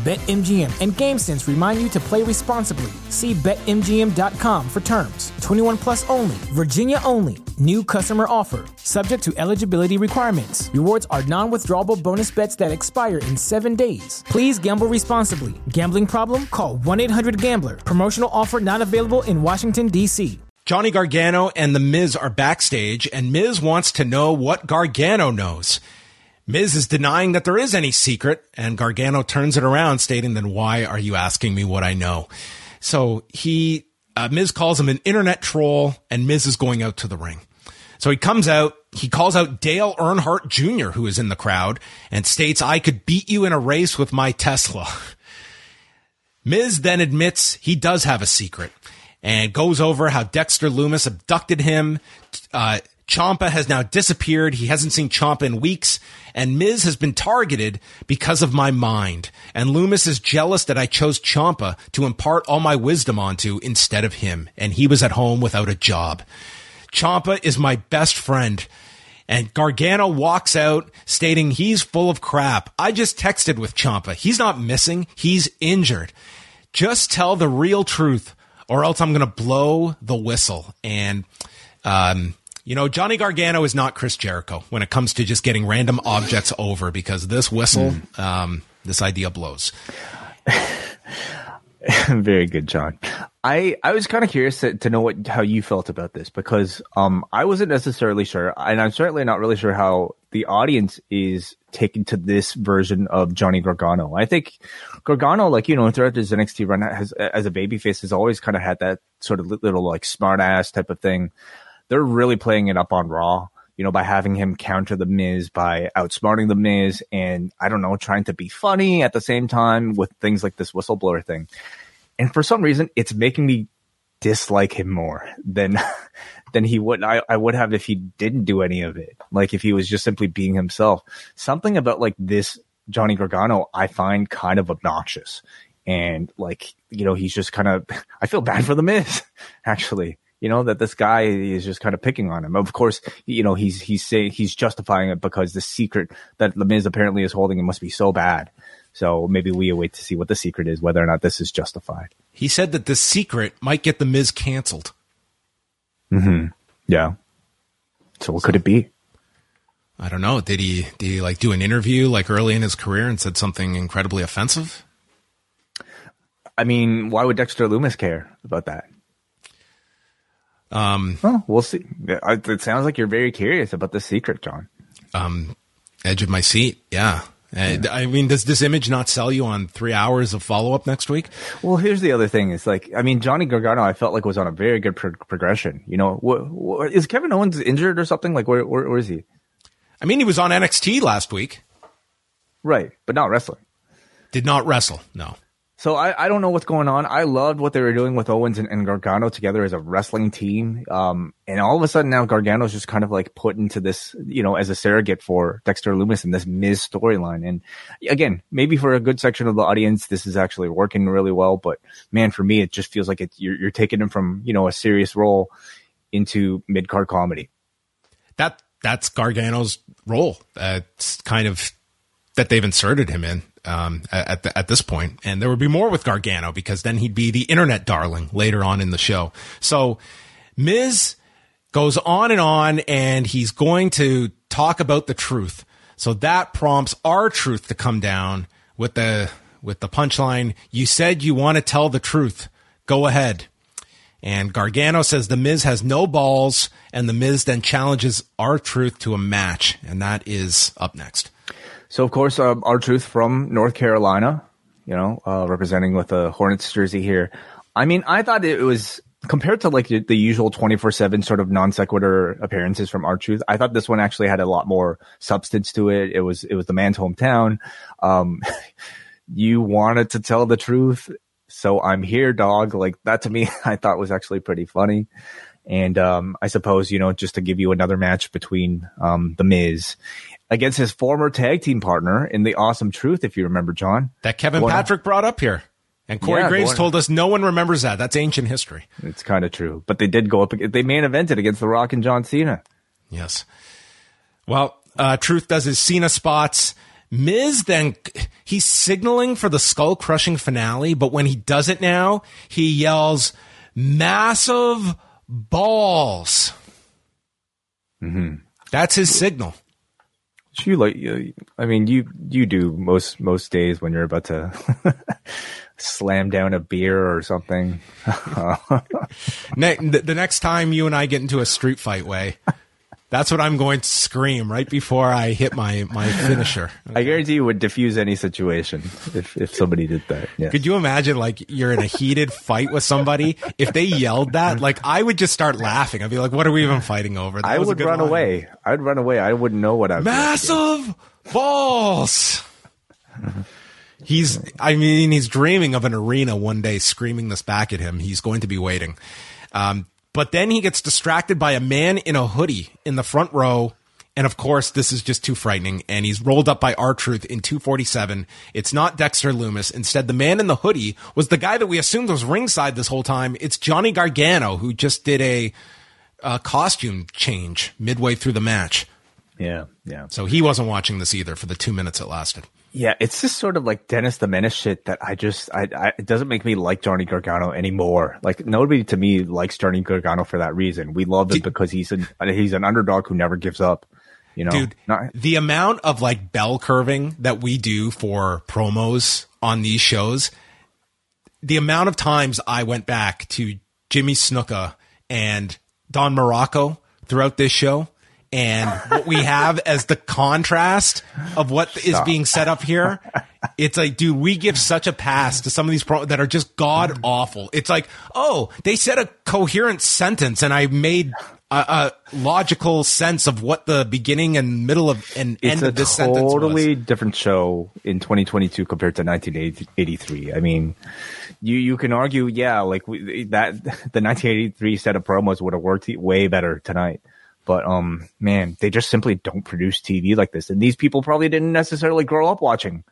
BetMGM and GameSense remind you to play responsibly. See BetMGM.com for terms. 21 plus only, Virginia only. New customer offer, subject to eligibility requirements. Rewards are non withdrawable bonus bets that expire in seven days. Please gamble responsibly. Gambling problem? Call 1 800 Gambler. Promotional offer not available in Washington, D.C.
Johnny Gargano and The Miz are backstage, and Miz wants to know what Gargano knows. Miz is denying that there is any secret, and Gargano turns it around, stating, "Then why are you asking me what I know?" So he, uh, Miz calls him an internet troll, and Miz is going out to the ring. So he comes out, he calls out Dale Earnhardt Jr., who is in the crowd, and states, I could beat you in a race with my Tesla. (laughs) Miz then admits he does have a secret and goes over how Dexter Lumis abducted him. Uh, Ciampa has now disappeared. He hasn't seen Ciampa in weeks. And Miz has been targeted because of my mind. And Lumis is jealous that I chose Ciampa to impart all my wisdom onto instead of him. And he was at home without a job. Ciampa is my best friend. And Gargano walks out stating he's full of crap. I just texted with Ciampa. He's not missing. He's injured. Just tell the real truth or else I'm going to blow the whistle. And, um, you know, Johnny Gargano is not Chris Jericho when it comes to just getting random objects over because this whistle, mm. um, this idea blows. (laughs)
Very good, John. I, I was kind of curious to, to know what how you felt about this because um I wasn't necessarily sure, and I'm certainly not really sure how the audience is taken to this version of Johnny Gargano. I think Gargano, like you know, throughout his NXT run, has as a babyface has always kind of had that sort of little like smart ass type of thing. They're really playing it up on Raw you know, by having him counter the Miz by outsmarting the Miz and I don't know, trying to be funny at the same time with things like this whistleblower thing. And for some reason, it's making me dislike him more than (laughs) than he would I, I would have if he didn't do any of it. Like if he was just simply being himself. Something about like this Johnny Gargano I find kind of obnoxious. And like, you know, he's just kind of (laughs) I feel bad for the Miz, (laughs) actually you know, that this guy is just kind of picking on him. Of course, you know, he's, he's saying, he's justifying it because the secret that The Miz apparently is holding it must be so bad. So maybe we await to see what the secret is, whether or not this is justified.
He said that the secret might get The Miz canceled.
Hmm. Yeah. So what so, could it be?
I don't know. Did he did he like do an interview like early in his career and said something incredibly offensive?
I mean, why would Dexter Lumis care about that? Um, oh, we'll see. It sounds like you're very curious about the secret, John.
Um, edge of my seat. Yeah. Uh, yeah. I mean, does this image not sell you on three hours of follow up next week?
Well, here's the other thing. It's like, I mean, Johnny Gargano, I felt like was on a very good pro- progression. You know, is Kevin Owens injured or something? Like, where, where, where is he?
I mean, he was on NXT last week.
Right, but not wrestling.
Did not wrestle. No.
So I, I don't know what's going on. I loved what they were doing with Owens and, and Gargano together as a wrestling team. Um, and all of a sudden now Gargano's just kind of like put into this, you know, as a surrogate for Dexter Lumis in this Miz storyline. And again, maybe for a good section of the audience, this is actually working really well. But man, for me, it just feels like it's, you're, you're taking him from, you know, a serious role into mid card comedy.
That, that's Gargano's role. It's kind of that they've inserted him in um, at the, at this point, and there would be more with Gargano because then he'd be the internet darling later on in the show. So Miz goes on and on, and he's going to talk about the truth. So that prompts R-Truth to come down with the with the punchline. You said you want to tell the truth. Go ahead. And Gargano says the Miz has no balls, and the Miz then challenges R-Truth to a match, and that is up next.
So of course, uh, R-Truth from North Carolina, you know, uh, representing with a Hornets jersey here. I mean, I thought it was compared to like the, the usual 24 seven sort of non sequitur appearances from R-Truth. I thought this one actually had a lot more substance to it. It was, it was the man's hometown. Um, (laughs) you wanted to tell the truth. So I'm here, dog. Like that to me, (laughs) I thought was actually pretty funny. And, um, I suppose, you know, just to give you another match between, um, the Miz against his former tag team partner in the Awesome Truth, if you remember, John.
That Kevin Patrick brought up here. And Corey yeah, Graves told us no one remembers that. That's ancient history.
It's kind of true. But they did go up, they main evented against The Rock and John Cena.
Yes. Well, uh, Truth does his Cena spots. Miz then, he's signaling for the skull crushing finale, but when he does it now, he yells, massive balls. Mm-hmm. That's his signal
you like uh, i mean you you do most most days when you're about to (laughs) slam down a beer or something. (laughs)
Ne- the next time you and i get into a street fight way That's what I'm going to scream right before I hit my my finisher.
I guarantee you would diffuse any situation if, if somebody did that. Yeah.
Could you imagine like you're in a heated fight with somebody? If they yelled that, like I would just start laughing. I'd be like, "What are we even fighting over?" That
I would run
line.
away. I'd run away. I wouldn't know what I was.
Massive balls. He's, I mean, he's dreaming of an arena one day screaming this back at him. He's going to be waiting. Um, but then he gets distracted by a man in a hoodie in the front row. And of course, this is just too frightening. And he's rolled up by R Truth in 247. It's not Dexter Lumis. Instead, the man in the hoodie was the guy that we assumed was ringside this whole time. It's Johnny Gargano, who just did a, a costume change midway through the match.
Yeah, yeah.
So he wasn't watching this either for the two minutes it lasted.
Yeah, it's just sort of like Dennis the Menace shit that I just, I, I, it doesn't make me like Johnny Gargano anymore. Like nobody to me likes Johnny Gargano for that reason. We love him
Did-
because he's an, he's an underdog who never gives up. You know,
Dude,
Not-
the amount of like bell curving that we do for promos on these shows, the amount of times I went back to Jimmy Snuka and Don Muraco throughout this show and what we have as the contrast of what is being set up here. It's like, dude, we give such a pass to some of these pro that are just god awful. It's like, oh, they said a coherent sentence and I made a, a logical sense of what the beginning and middle of and
it's
end of this sentence was.
totally different show in 2022 compared to 1983. I mean, you you can argue, yeah, like we, that the 1983 set of promos would have worked way better tonight. But um, man, they just simply don't produce TV like this, and these people probably didn't necessarily grow up watching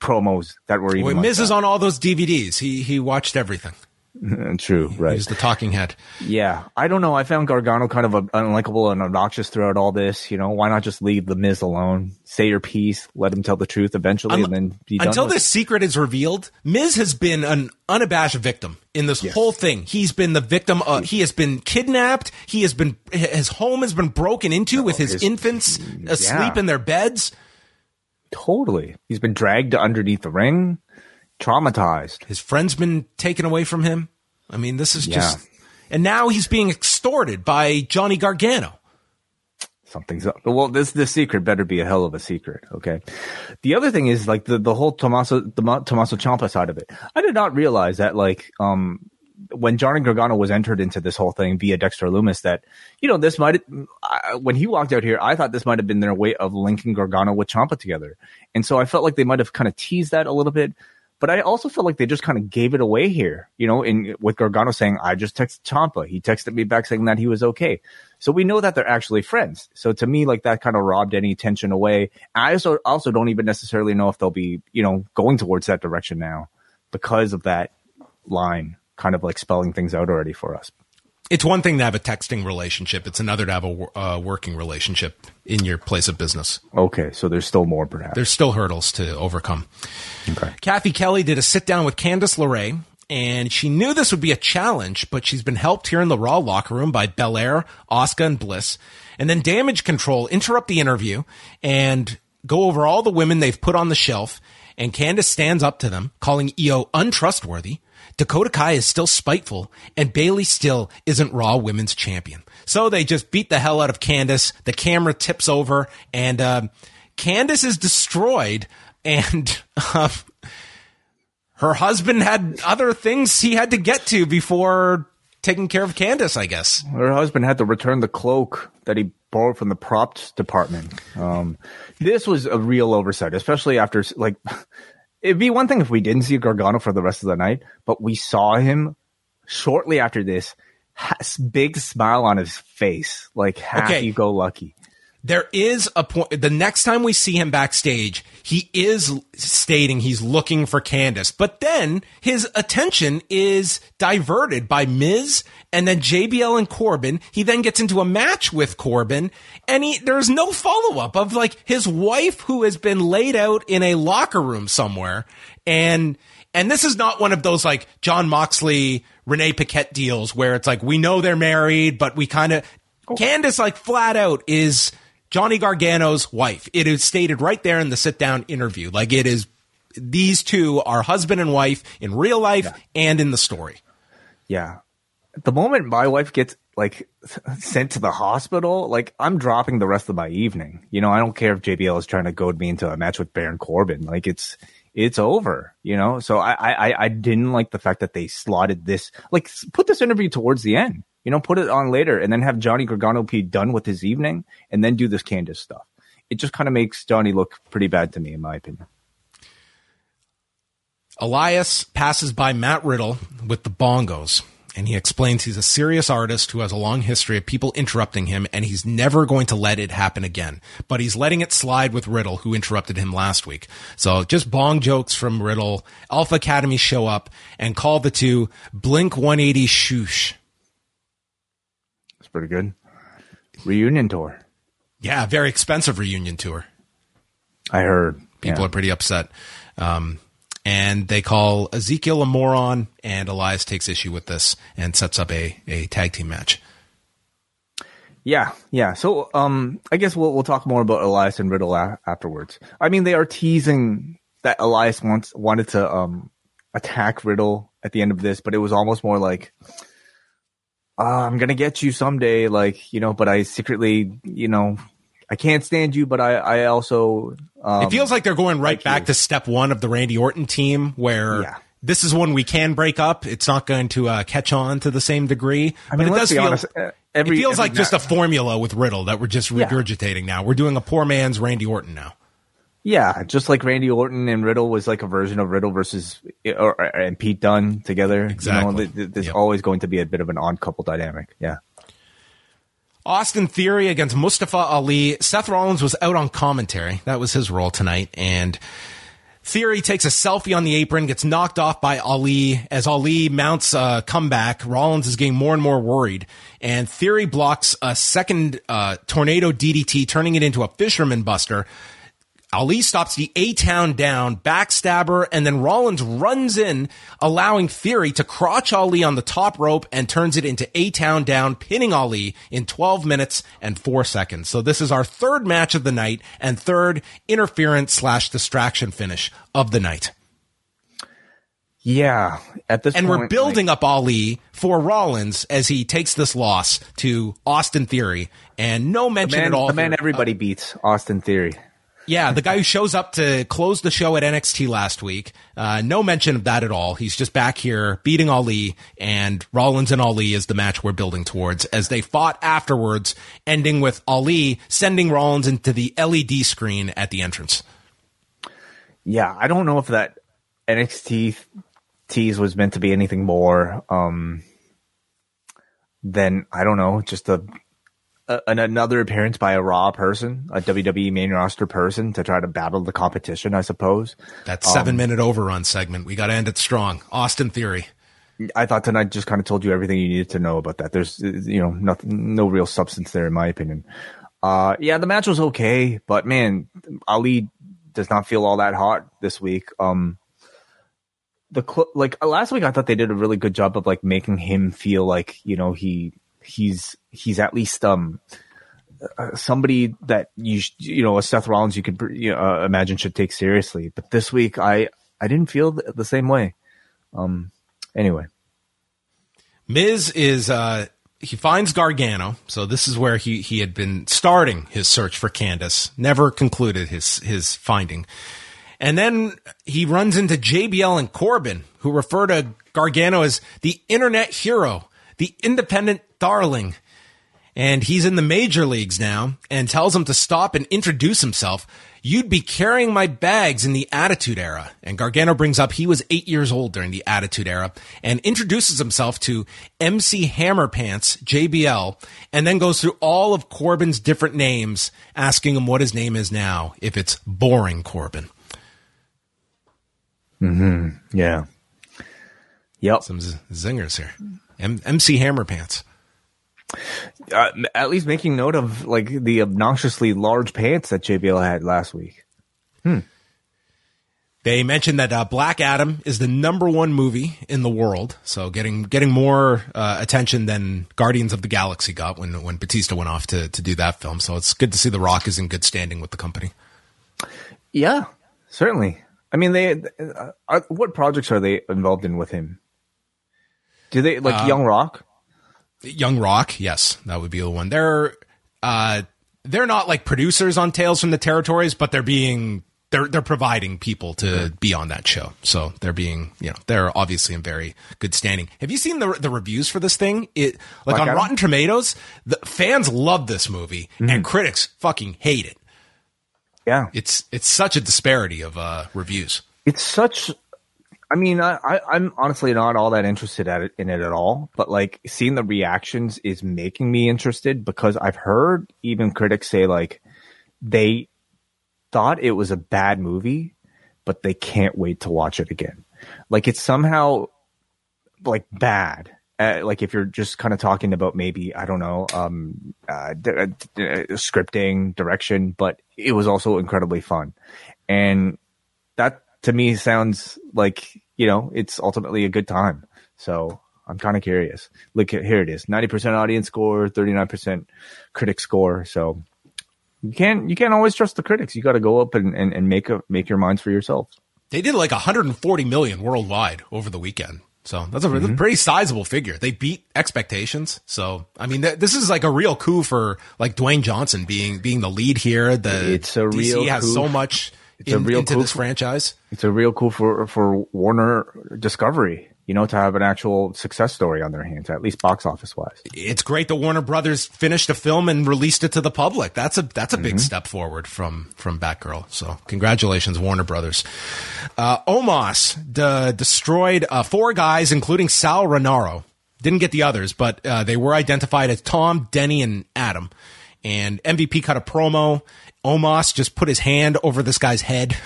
promos that were even.
Well,
like
Miz is
that.
on all those DVDs. He he watched everything. (laughs)
True, right?
He's the talking head.
Yeah, I don't know. I found Gargano kind of uh, unlikable and obnoxious throughout all this. You know, why not just leave the Miz alone? Say your piece, let him tell the truth eventually,
Un-
and then be done.
Until this secret is revealed, Miz has been an unabashed victim in this whole thing. He's been the victim. Of, he has been kidnapped. He has been his home has been broken into with his,
his-
infants asleep
yeah.
in their beds.
Totally, he's been dragged underneath the ring, traumatized.
His friends been taken away from him. I mean, this is
Yeah.
just. And now he's being extorted by Johnny Gargano.
Something's up. Well, this this secret better be a hell of a secret. Okay. The other thing is like the the whole Tommaso the Tommaso Ciampa side of it. I did not realize that like um when Johnny Gargano was entered into this whole thing via Dexter Lumis, that you know this might I- when he walked out here, I thought this might have been their way of linking Gargano with Ciampa together, and so I felt like they might have kind of teased that a little bit. But I also felt like they just kind of gave it away here, you know, in with Gargano saying, I just texted Ciampa. He texted me back saying that he was okay. So we know that they're actually friends. So to me, like that kind of robbed any tension away. I also also don't even necessarily know if they'll be, you know, going towards that direction now because of that line kind of like spelling things out already for us.
It's one thing to have a texting relationship. It's another to have a uh, working relationship in your place of business.
Okay, so there's still more perhaps.
There's still hurdles to overcome.
okay.
Kathy Kelly did a sit down with Candice LeRae, and she knew this would be a challenge, but she's been helped here in the Raw locker room by Belair, Asuka, and Bliss. And then Damage Control interrupt the interview and go over all the women they've put on the shelf. And Candice stands up to them, calling IYO untrustworthy. Dakota Kai is still spiteful, and Bayley still isn't Raw Women's Champion. So they just beat the hell out of Candice. The camera tips over, and um, Candice is destroyed. And uh, (laughs) her husband had other things he had to get to before taking care of Candice, I guess.
Her husband had to return the cloak that he borrowed from the props department. Um, this was a real oversight, especially after like (laughs) it'd be one thing if we didn't see Gargano for the rest of the night, but we saw him shortly after this. Has big smile on his face, like happy go lucky.
There is a point. The next time we see him backstage, he is stating he's looking for Candice, but then his attention is diverted by Miz and then JBL and Corbin. He then gets into a match with Corbin and he, there's no follow up of like his wife who has been laid out in a locker room somewhere. And, and this is not one of those like Jon Moxley, Renee Paquette deals where it's like, we know they're married, but we kind of, oh. Candice like flat out is Johnny Gargano's wife. It is stated right there in the sit down interview. Like it is, these two are husband and wife in real life and in the story.
Yeah. the moment my wife gets like sent to the hospital, like I'm dropping the rest of my evening. You know, I don't care if JBL is trying to goad me into a match with Baron Corbin. Like it's it's over. You know, so I I I didn't like the fact that they slotted this like put this interview towards the end. You know, put it on later and then have Johnny Gargano be done with his evening and then do this Candice stuff. It just kind of makes Johnny look pretty bad to me, in my opinion.
Elias passes by Matt Riddle with the bongos and he explains he's a serious artist who has a long history of people interrupting him and he's never going to let it happen again. But he's letting it slide with Riddle, who interrupted him last week. So just bong jokes from Riddle. Alpha Academy show up and call the two Blink 180 shoosh.
That's pretty good. Reunion tour.
Yeah, very expensive reunion tour.
I heard.
People
yeah.
are pretty upset. Um, and they call Ezekiel a moron, and Elias takes issue with this and sets up a, a tag team match.
Yeah, yeah. So, um, I guess we'll we'll talk more about Elias and Riddle a- afterwards. I mean, they are teasing that Elias wants wanted to um attack Riddle at the end of this, but it was almost more like, uh, "I'm gonna get you someday," like you know. But I secretly, you know, I can't stand you, but I I also um,
it feels like they're going right
like
back
you.
to step one of the Randy Orton team, where
Yeah.
this is one we can break up. It's not going to uh, catch on to the same degree.
I mean,
but it does feel.
honest. uh, Every,
it feels like just a formula with Riddle that we're just
Yeah.
regurgitating now. We're doing a poor man's Randy Orton now.
Yeah, just like Randy Orton and Riddle was like a version of Riddle versus or, or and Pete Dunne together.
Exactly.
You know, th- th- there's
Yep.
always going to be a bit of an odd couple dynamic. Yeah.
Austin Theory against Mustafa Ali. Seth Rollins was out on commentary. That was his role tonight. And Theory takes a selfie on the apron, gets knocked off by Ali. As Ali mounts a comeback, Rollins is getting more and more worried. And Theory blocks a second uh, tornado DDT, turning it into a fisherman buster. Ali stops the A Town down, backstabber, and then Rollins runs in, allowing Theory to crotch Ali on the top rope and turns it into A Town down, pinning Ali in 12 minutes and 4 seconds. So this is our third match of the night and third interference slash distraction finish of the night.
Yeah. At this
And
point,
we're building up Ali for Rollins as he takes this loss to Austin Theory. And no mention
man,
at all.
the man everybody beats, Austin Theory.
Yeah, the guy who shows up to close the show at NXT last week. Uh, no mention of that at all. He's just back here beating Ali, and Rollins and Ali is the match we're building towards as they fought afterwards, ending with Ali sending Rollins into the LED screen at the entrance.
Yeah, I don't know if that NXT tease was meant to be anything more um, than I don't know, just a, a an, another appearance by a Raw person, a WWE main roster person to try to battle the competition, I suppose.
That seven minute overrun segment. We got to end it strong. Austin Theory.
I thought tonight just kind of told you everything you needed to know about that. There's, you know, nothing, no real substance there, in my opinion. Uh, yeah, the match was okay, but man, Ali does not feel all that hot this week. Um, the cl- like last week, I thought they did a really good job of like making him feel like you know he he's he's at least um uh, somebody that you you know a Seth Rollins you could you know, uh, imagine should take seriously. But this week, I I didn't feel th- the same way. Um, anyway.
Miz is uh he finds Gargano, so this is where he he had been starting his search for Candice, never concluded his his finding. And then he runs into JBL and Corbin, who refer to Gargano as the internet hero, the independent darling. And he's in the major leagues now and tells him to stop and introduce himself. You'd be carrying my bags in the Attitude Era. And Gargano brings up he was eight years old during the Attitude Era and introduces himself to MC Hammer Pants, JBL, and then goes through all of Corbin's different names, asking him what his name is now, if it's Boring Corbin. Mm-hmm.
Yeah. Yep.
Some z- zingers here. M- MC Hammer Pants.
Uh, at least making note of like the obnoxiously large pants that JBL had last week.
They mentioned that uh, Black Adam is the number one movie in the world, so getting getting more uh, attention than Guardians of the Galaxy got when when Batista went off to to do that film. So it's good to see The Rock is in good standing with the company.
Yeah, certainly. I mean, they. Uh, are, what projects are they involved in with him? Do they like Young Rock?
Young Rock, yes, that would be the one. They're uh, they're not like producers on Tales from the Territories, but they're being they're they're providing people to be on that show. So they're being you know they're obviously in very good standing. Have you seen the the reviews for this thing? It like
Black
on? Rotten Tomatoes, the fans love this movie and critics fucking hate it.
Yeah,
It's it's such a disparity of uh, reviews.
it's such i mean I, I i'm honestly not all that interested at it in it at all but like seeing the reactions is making me interested because i've heard even critics say like they thought it was a bad movie but they can't wait to watch it again. Like it's somehow like bad. Uh, like if you're just kind of talking about maybe I don't know um, uh, d- uh, d- uh, scripting direction, but it was also incredibly fun, and that to me sounds like you know it's ultimately a good time. So I'm kind of curious. Look here it is, 90% audience score, 39% critic score. So you can't you can't always trust the critics. You got to go up and, and, and make a make your minds for yourselves.
They did like 140 million worldwide over the weekend. So that's a,
Mm-hmm.
a pretty sizable figure. They beat expectations. So I mean, th- this is like a real coup for like Dwayne Johnson being being the lead here. The
It's a
DC
real
has
coup.
so much
It's a real
into
coup
this franchise.
It's a real cool for for Warner Discovery, you know, to have an actual success story on their hands, at least box office wise.
It's great that Warner Brothers finished the film and released it to the public. That's a that's a big
Mm-hmm.
step forward from from Batgirl. So congratulations, Warner Brothers. Uh, Omos de- destroyed uh, four guys, including Sal Renaro. Didn't get the others, but uh, they were identified as Tom, Denny, and Adam. And MVP cut a promo. Omos just put his hand over this guy's head.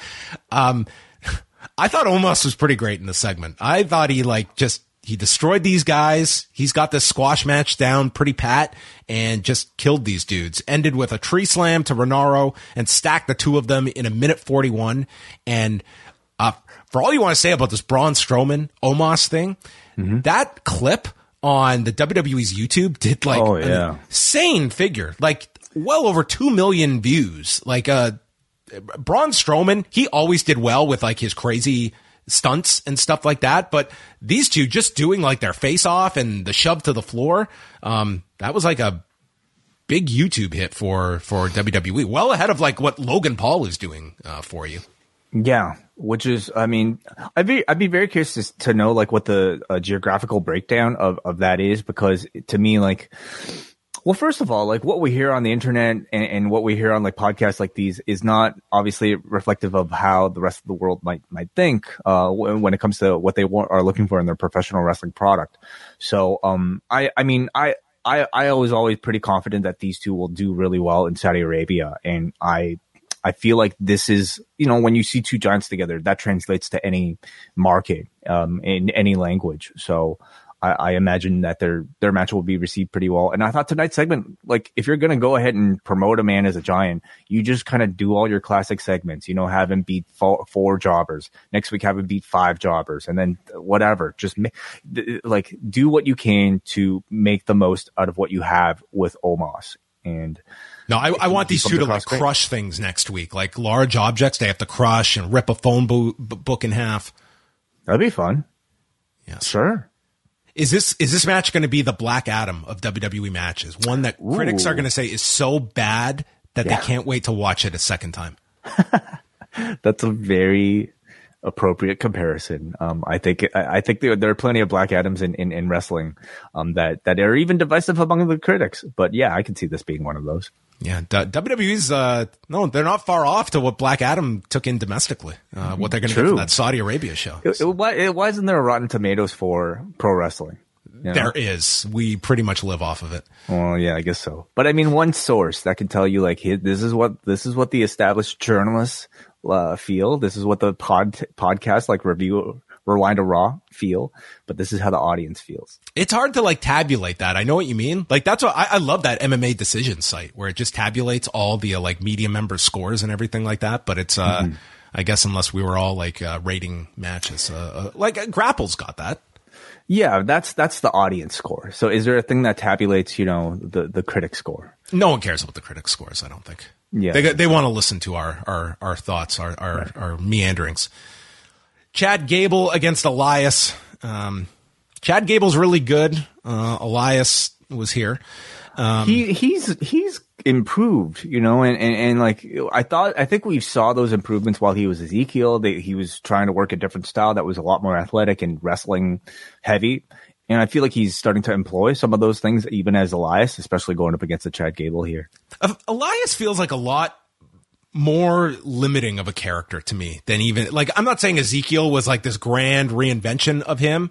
(laughs) um, I thought Omos was pretty great in the segment. I thought he like just he destroyed these guys. He's got this squash match down pretty pat and just killed these dudes. Ended with a tree slam to Renaro and stacked the two of them in a minute 41. And uh, for all you want to say about this Braun Strowman Omos thing, that clip on the WWE's YouTube did like
Oh,
an
yeah.
insane figure, like well over 2 million views. Like, uh, Braun Strowman, he always did well with like his crazy stunts and stuff like that. But these two just doing like their face off and the shove to the floor, um, that was like a big YouTube hit for for WWE. Well ahead of like what Logan Paul is doing uh, for you.
Yeah, which is, I mean, I'd be, I'd be very curious to, to know like what the uh, geographical breakdown of, of that is because to me, like, well, first of all, like what we hear on the internet and, and what we hear on like podcasts like these is not obviously reflective of how the rest of the world might might think uh, when, it comes to what they want are looking for in their professional wrestling product. So, um, I, I mean, I. I, I was always pretty confident that these two will do really well in Saudi Arabia, and I I feel like this is, you know, when you see two giants together, that translates to any market, um, in any language. So I, I imagine that their, their match will be received pretty well. And I thought tonight's segment, like, if you're going to go ahead and promote a man as a giant, you just kind of do all your classic segments, you know, have him beat four, four jobbers. Next week, have him beat five jobbers and then whatever. Just ma- like do what you can to make the most out of what you have with Omos. And,
No, I, I want these two to like
great.
crush things next week, like large objects they have to crush and rip a phone bo- book in half.
That'd be fun.
Yeah,
Sure.
Is this is this match going to be the Black Adam of WWE matches? One that critics are going to say is so bad that
Yeah.
they can't wait to watch it a second time. (laughs)
That's a very appropriate comparison. Um, I think I I think there, there are plenty of Black Adams in, in, in wrestling um, that that are even divisive among the critics. But yeah, I can see this being one of those.
Yeah, WWE's uh, no, they're not far off to what Black Adam took in domestically. Uh, what they're going to get
True.
from that Saudi Arabia show.
It, it, why, it, why isn't there a Rotten Tomatoes for pro wrestling? You know?
There is. We pretty much live off of it.
Well, yeah, I guess so. But I mean, one source that can tell you like, this is what this is what the established journalists uh, feel. This is what the pod podcast like review Rewind-A-Raw feel. But this is how the audience feels.
It's hard to like tabulate that. I know what you mean. Like that's what I, I love that MMA decision site where it just tabulates all the uh, like media member scores and everything like that. But it's, uh, I guess unless we were all like uh, rating matches, uh, uh, like uh, Grapple's got that.
Yeah, that's that's the audience score. So is there a thing that tabulates, you know, the the critic score?
No one cares about the critics' scores. I don't think.
Yeah.
they they want to listen to our our our thoughts, our our, our meanderings. Chad Gable against Elias. Um, Chad Gable's really good. Uh, Elias was here. Um,
he he's he's improved, you know, and, and, and like I thought, I think we saw those improvements while he was Ezekiel. They, he was trying to work a different style that was a lot more athletic and wrestling heavy. And I feel like he's starting to employ some of those things even as Elias, especially going up against the Chad Gable here.
Elias feels like a lot more limiting of a character to me than even like I'm not saying Ezekiel was like this grand reinvention of him,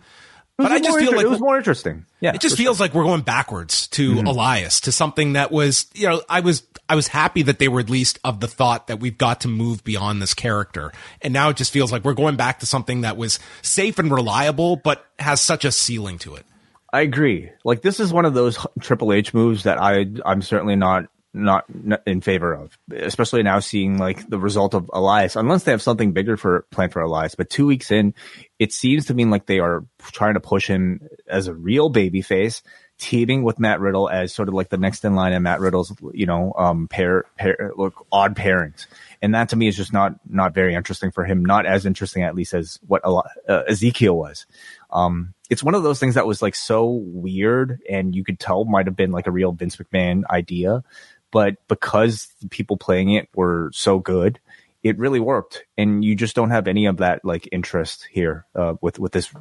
but I just feel like
it was more interesting. Yeah,
it just feels sure. like we're going backwards to mm-hmm. Elias to something that was you know I was I was happy that they were at least of the thought that we've got to move beyond this character, and now it just feels like we're going back to something that was safe and reliable, but has such a ceiling to it.
I agree. Like this is one of those Triple H moves that I I'm certainly not not, in favor of, especially now seeing like the result of Elias, unless they have something bigger for planned for Elias. But two weeks in, it seems to mean like they are trying to push him as a real baby face, teaming with Matt Riddle as sort of like the next in line and Matt Riddle's, you know, um, pair, pair, look, odd pairings. And that to me is just not, not very interesting for him. Not as interesting, at least as what uh, Ezekiel was. Um, it's one of those things that was like so weird and you could tell might have been like a real Vince McMahon idea but because the people playing it were so good, it really worked. And you just don't have any of that like interest here uh, with with this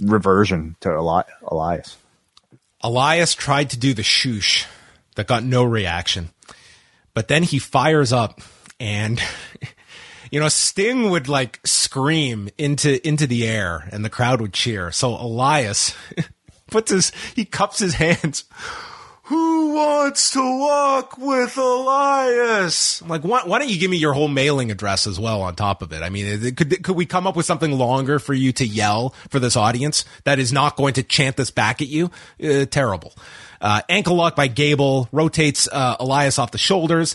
reversion to Eli- Elias.
Elias tried to do the shoosh that got no reaction, but then he fires up and. (laughs) you know, Sting would like scream into into the air and the crowd would cheer. So Elias (laughs) puts his he cups his hands who wants to walk with Elias? I'm like, why, why, don't you give me your whole mailing address as well on top of it? I mean, could could we come up with something longer for you to yell for this audience that is not going to chant this back at you? Uh, terrible. Uh, ankle lock by Gable rotates uh, Elias off the shoulders.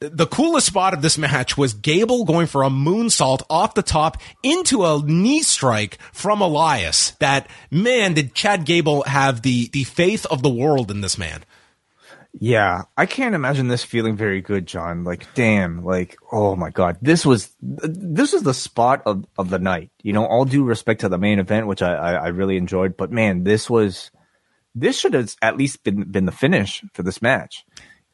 The coolest spot of this match was Gable going for a moonsault off the top into a knee strike from Elias. That man, did Chad Gable have the the faith of the world in this man?
Yeah, I can't imagine this feeling very good, John. Like, damn, like, oh my god, this was this was the spot of of the night. You know, all due respect to the main event, which I I, I really enjoyed, but man, this was this should have at least been been the finish for this match.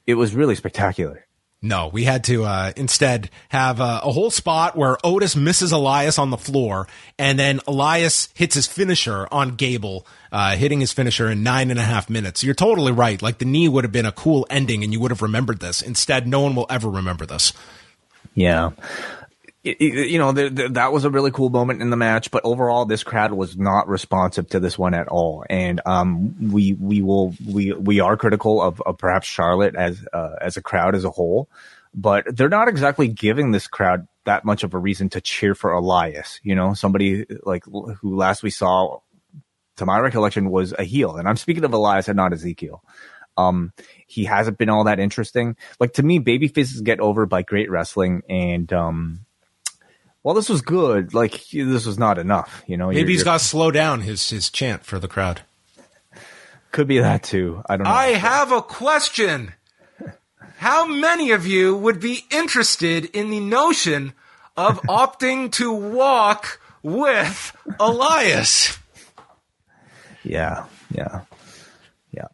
It was really spectacular.
No, we had to uh, instead have a, a, whole spot where Otis misses Elias on the floor, and then Elias hits his finisher on Gable, uh, hitting his finisher in nine and a half minutes. You're totally right. Like the knee would have been a cool ending, and you would have remembered this. Instead, no one will ever remember this.
Yeah you know, that was a really cool moment in the match, but overall, this crowd was not responsive to this one at all. And um, we we will we we are critical of, of perhaps Charlotte as uh, as a crowd as a whole, but they're not exactly giving this crowd that much of a reason to cheer for Elias. You know, somebody like who last we saw, to my recollection, was a heel, and I'm speaking of Elias and not Ezekiel. Um, he hasn't been all that interesting. Like to me, baby faces get over by great wrestling and um well, this was good, like this was not enough. You know,
maybe you're, he's got to slow down his his chant for the crowd. (laughs)
Could be that too. I don't know.
I have a question. How many of you would be interested in the notion of (laughs) opting to walk with Elias? (laughs)
Yeah, yeah, yeah.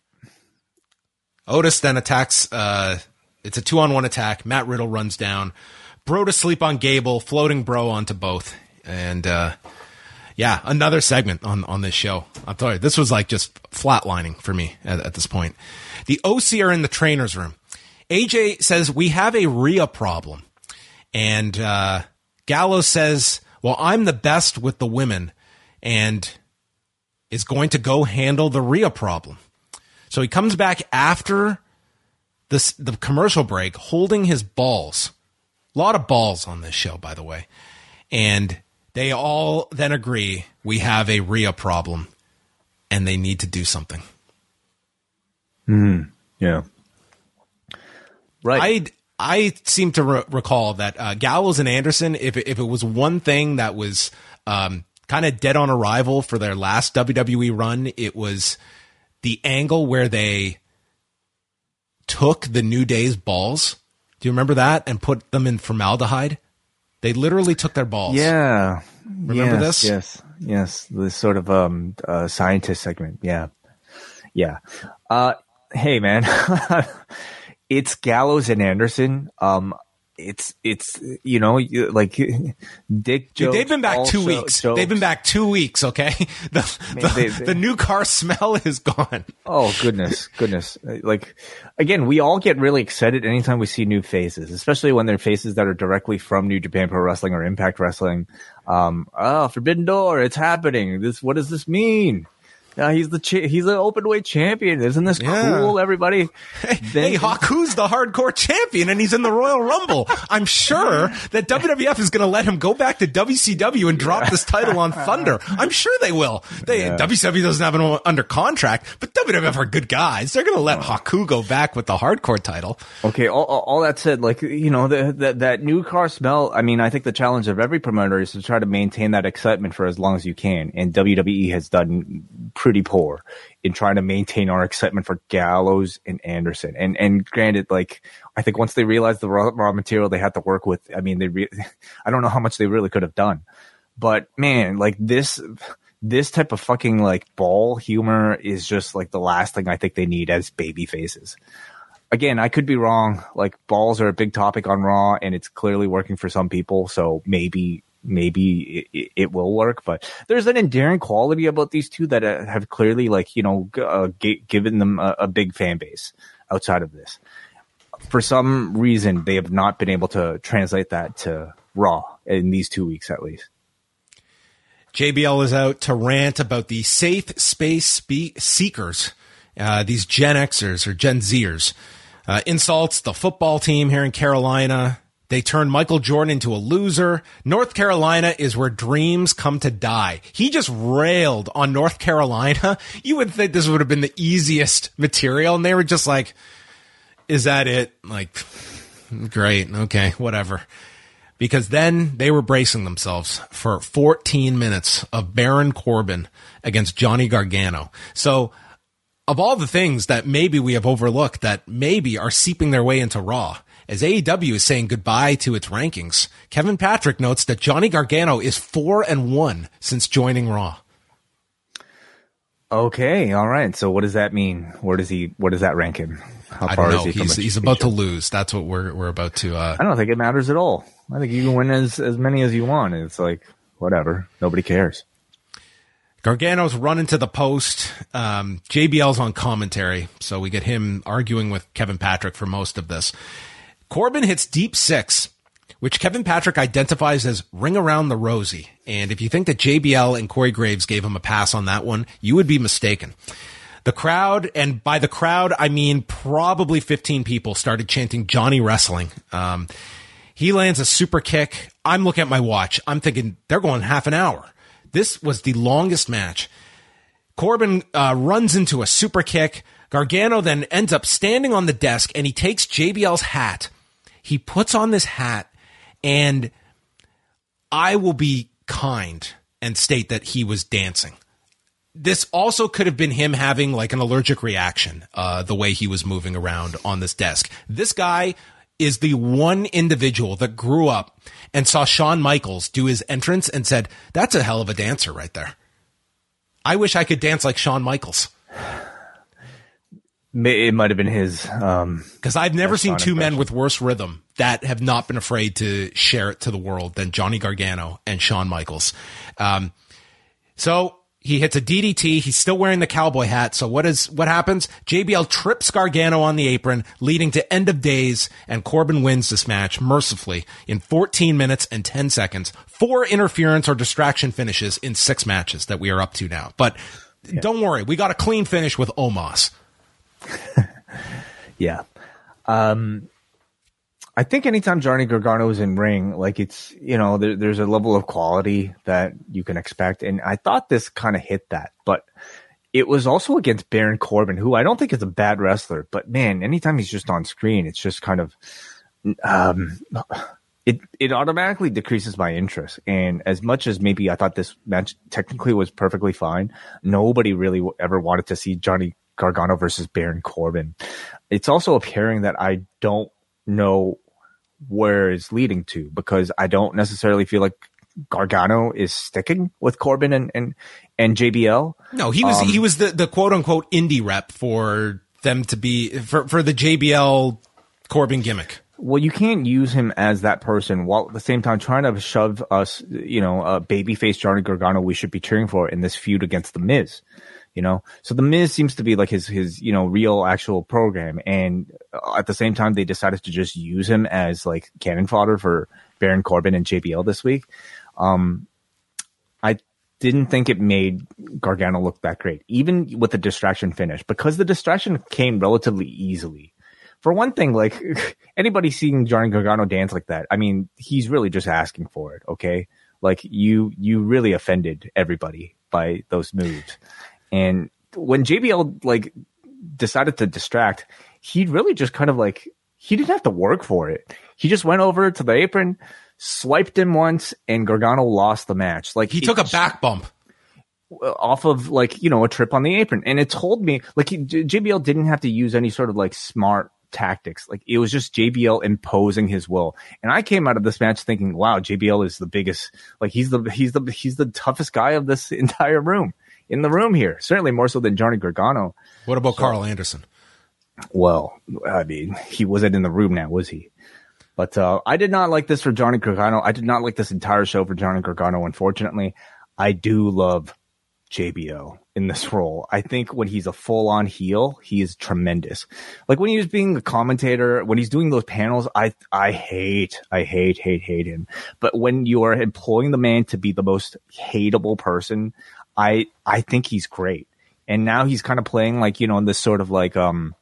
Otis then attacks. Uh, it's a two on one attack. Matt Riddle runs down. Bro to sleep on Gable, floating bro onto both. And uh, yeah, another segment on, on this show. I'm sorry, this was like just flatlining for me at, at this point. The OC are in the trainer's room. AJ says, We have a Rhea problem. And uh, Gallows says, Well, I'm the best with the women and is going to go handle the Rhea problem. So he comes back after this, the commercial break holding his balls a lot of balls on this show, by the way. And they all then agree we have a Rhea problem and they need to do something.
Hmm. Yeah.
Right. I I seem to re- recall that uh, Gallows and Anderson, if it, if it was one thing that was um, kind of dead on arrival for their last WWE run, it was the angle where they took the New Day's balls do you remember that? And put them in formaldehyde. They literally took their balls.
Yeah.
Remember
yes,
this?
Yes. Yes. This sort of um uh, scientist segment. Yeah. Yeah. Uh, hey man, (laughs) it's Gallows and Anderson. Um, it's it's you know you, like (laughs) Dick.
Dude, they've been back two weeks.
jokes.
They've been back two weeks. Okay, (laughs) the the,
they- they-
the new car smell is gone.
Oh goodness, (laughs) goodness! Like again, we all get really excited anytime we see new faces, especially when they're faces that are directly from New Japan Pro Wrestling or Impact Wrestling. Um, oh, Forbidden Door, it's happening. This, what does this mean? Yeah, he's the cha- he's the open weight champion. Isn't this
Yeah.
cool? Everybody. (laughs)
Hey, Haku's the hardcore champion and he's in the Royal Rumble. I'm sure that WWF is going to let him go back to WCW and drop this title on Thunder. I'm sure they will. They
Yeah.
WCW doesn't have him under contract, but WWF are good guys. They're going to let Haku go back with the hardcore title.
Okay, all, all that said, like you know, the, that that new car smell. I mean, I think the challenge of every promoter is to try to maintain that excitement for as long as you can, and WWE has done pretty poor in trying to maintain our excitement for Gallows and Anderson. And and granted, like I think once they realized the raw, raw material they had to work with, I mean, they re- (laughs) I don't know how much they really could have done, but man, like this. This type of fucking like ball humor is just like the last thing I think they need as baby faces again, I could be wrong. Like balls are a big topic on Raw, and it's clearly working for some people. So maybe, maybe it, it will work. But there's an endearing quality about these two that uh, have clearly, like you know, uh, g- given them a, a big fan base outside of this. For some reason, they have not been able to translate that to Raw in these two weeks, at least.
JBL is out to rant about the safe space spe- seekers, uh, these Gen Xers or Gen Zers. Uh, insults the football team here in Carolina. They turned Michael Jordan into a loser. North Carolina is where dreams come to die. He just railed on North Carolina. (laughs) You would think this would have been the easiest material, and they were just like, "Is that it?" Like, (laughs) great, okay, whatever because then they were bracing themselves for 14 minutes of Baron Corbin against Johnny Gargano. So, of all the things that maybe we have overlooked that maybe are seeping their way into Raw, as AEW is saying goodbye to its rankings, Kevin Patrick notes that Johnny Gargano is 4 and 1 since joining Raw.
Okay, all right. So what does that mean? Where does he? Where does that rank him? How
I don't know.
he
He's, he's about to lose. That's what we're, we're about to, uh,
I don't think it matters at all. I think you can win as as many as you want. It's like whatever. Nobody cares.
Gargano's running to the post. Um, JBL's on commentary, so we get him arguing with Kevin Patrick for most of this. Corbin hits deep six, which Kevin Patrick identifies as ring around the rosy. And if you think that JBL and Corey Graves gave him a pass on that one, you would be mistaken. The crowd, and by the crowd, I mean probably 15 people started chanting Johnny Wrestling. Um, he lands a super kick. I'm looking at my watch. I'm thinking they're going half an hour. This was the longest match. Corbin uh, runs into a super kick. Gargano then ends up standing on the desk and he takes JBL's hat. He puts on this hat and I will be kind and state that he was dancing. This also could have been him having like an allergic reaction, uh, the way he was moving around on this desk. This guy is the one individual that grew up and saw Shawn Michaels do his entrance and said, that's a hell of a dancer right there. I wish I could dance like Shawn Michaels.
It might have been his. Um,
Because I've never seen two men with worse rhythm that have not been afraid to share it to the world than Johnny Gargano and Shawn Michaels. Um, so he hits a DDT. He's still wearing the cowboy hat. So what is what happens? JBL trips Gargano on the apron, leading to end of days, and Corbin wins this match mercifully in 14 minutes and 10 seconds. Four interference or distraction finishes in six matches that we are up to now. But don't worry, we got a clean finish with Omos. (laughs)
yeah. Um, I think anytime Johnny Gargano is in ring, like it's you know there, there's a level of quality that you can expect, and I thought this kind of hit that, but it was also against Baron Corbin, who I don't think is a bad wrestler, but man, anytime he's just on screen, it's just kind of um, it it automatically decreases my interest. And as much as maybe I thought this match technically was perfectly fine, nobody really ever wanted to see Johnny Gargano versus Baron Corbin. It's also appearing that I don't know where it's leading to because I don't necessarily feel like Gargano is sticking with Corbin and and, and JBL.
No, he was um, he was the the quote unquote indie rep for them to be for for the JBL Corbin gimmick.
Well, you can't use him as that person while at the same time trying to shove us, you know, a babyface Johnny Gargano we should be cheering for in this feud against the Miz you know so the miz seems to be like his his you know real actual program and at the same time they decided to just use him as like cannon fodder for baron corbin and jbl this week um i didn't think it made gargano look that great even with the distraction finish because the distraction came relatively easily for one thing, like (laughs) anybody seeing Johnny Gargano dance like that, I mean, he's really just asking for it. Okay. Like you, you really offended everybody by those moves. And when JBL like decided to distract, he really just kind of like he didn't have to work for it. He just went over to the apron, swiped him once, and Gargano lost the match. Like
he took a back bump
off of like you know a trip on the apron, and it told me like he, JBL didn't have to use any sort of like smart tactics. Like it was just JBL imposing his will. And I came out of this match thinking, wow, JBL is the biggest, like he's the, he's the, he's the toughest guy of this (laughs) entire room in the room here. Certainly more so than Johnny Gargano.
What about so, Karl Anderson?
Well, I mean, he wasn't in the room now, was he? But uh, I did not like this for Johnny Gargano. I did not like this entire show for Johnny Gargano. Unfortunately, I do love JBL in this (laughs) role. I think when he's a full on heel, he is tremendous. Like when he was being a commentator, when he's doing those panels, I I hate, I hate, hate, hate him. But when you are employing the man to be the most hateable person, I I think he's great. And now he's kind of playing like you know in this sort of like um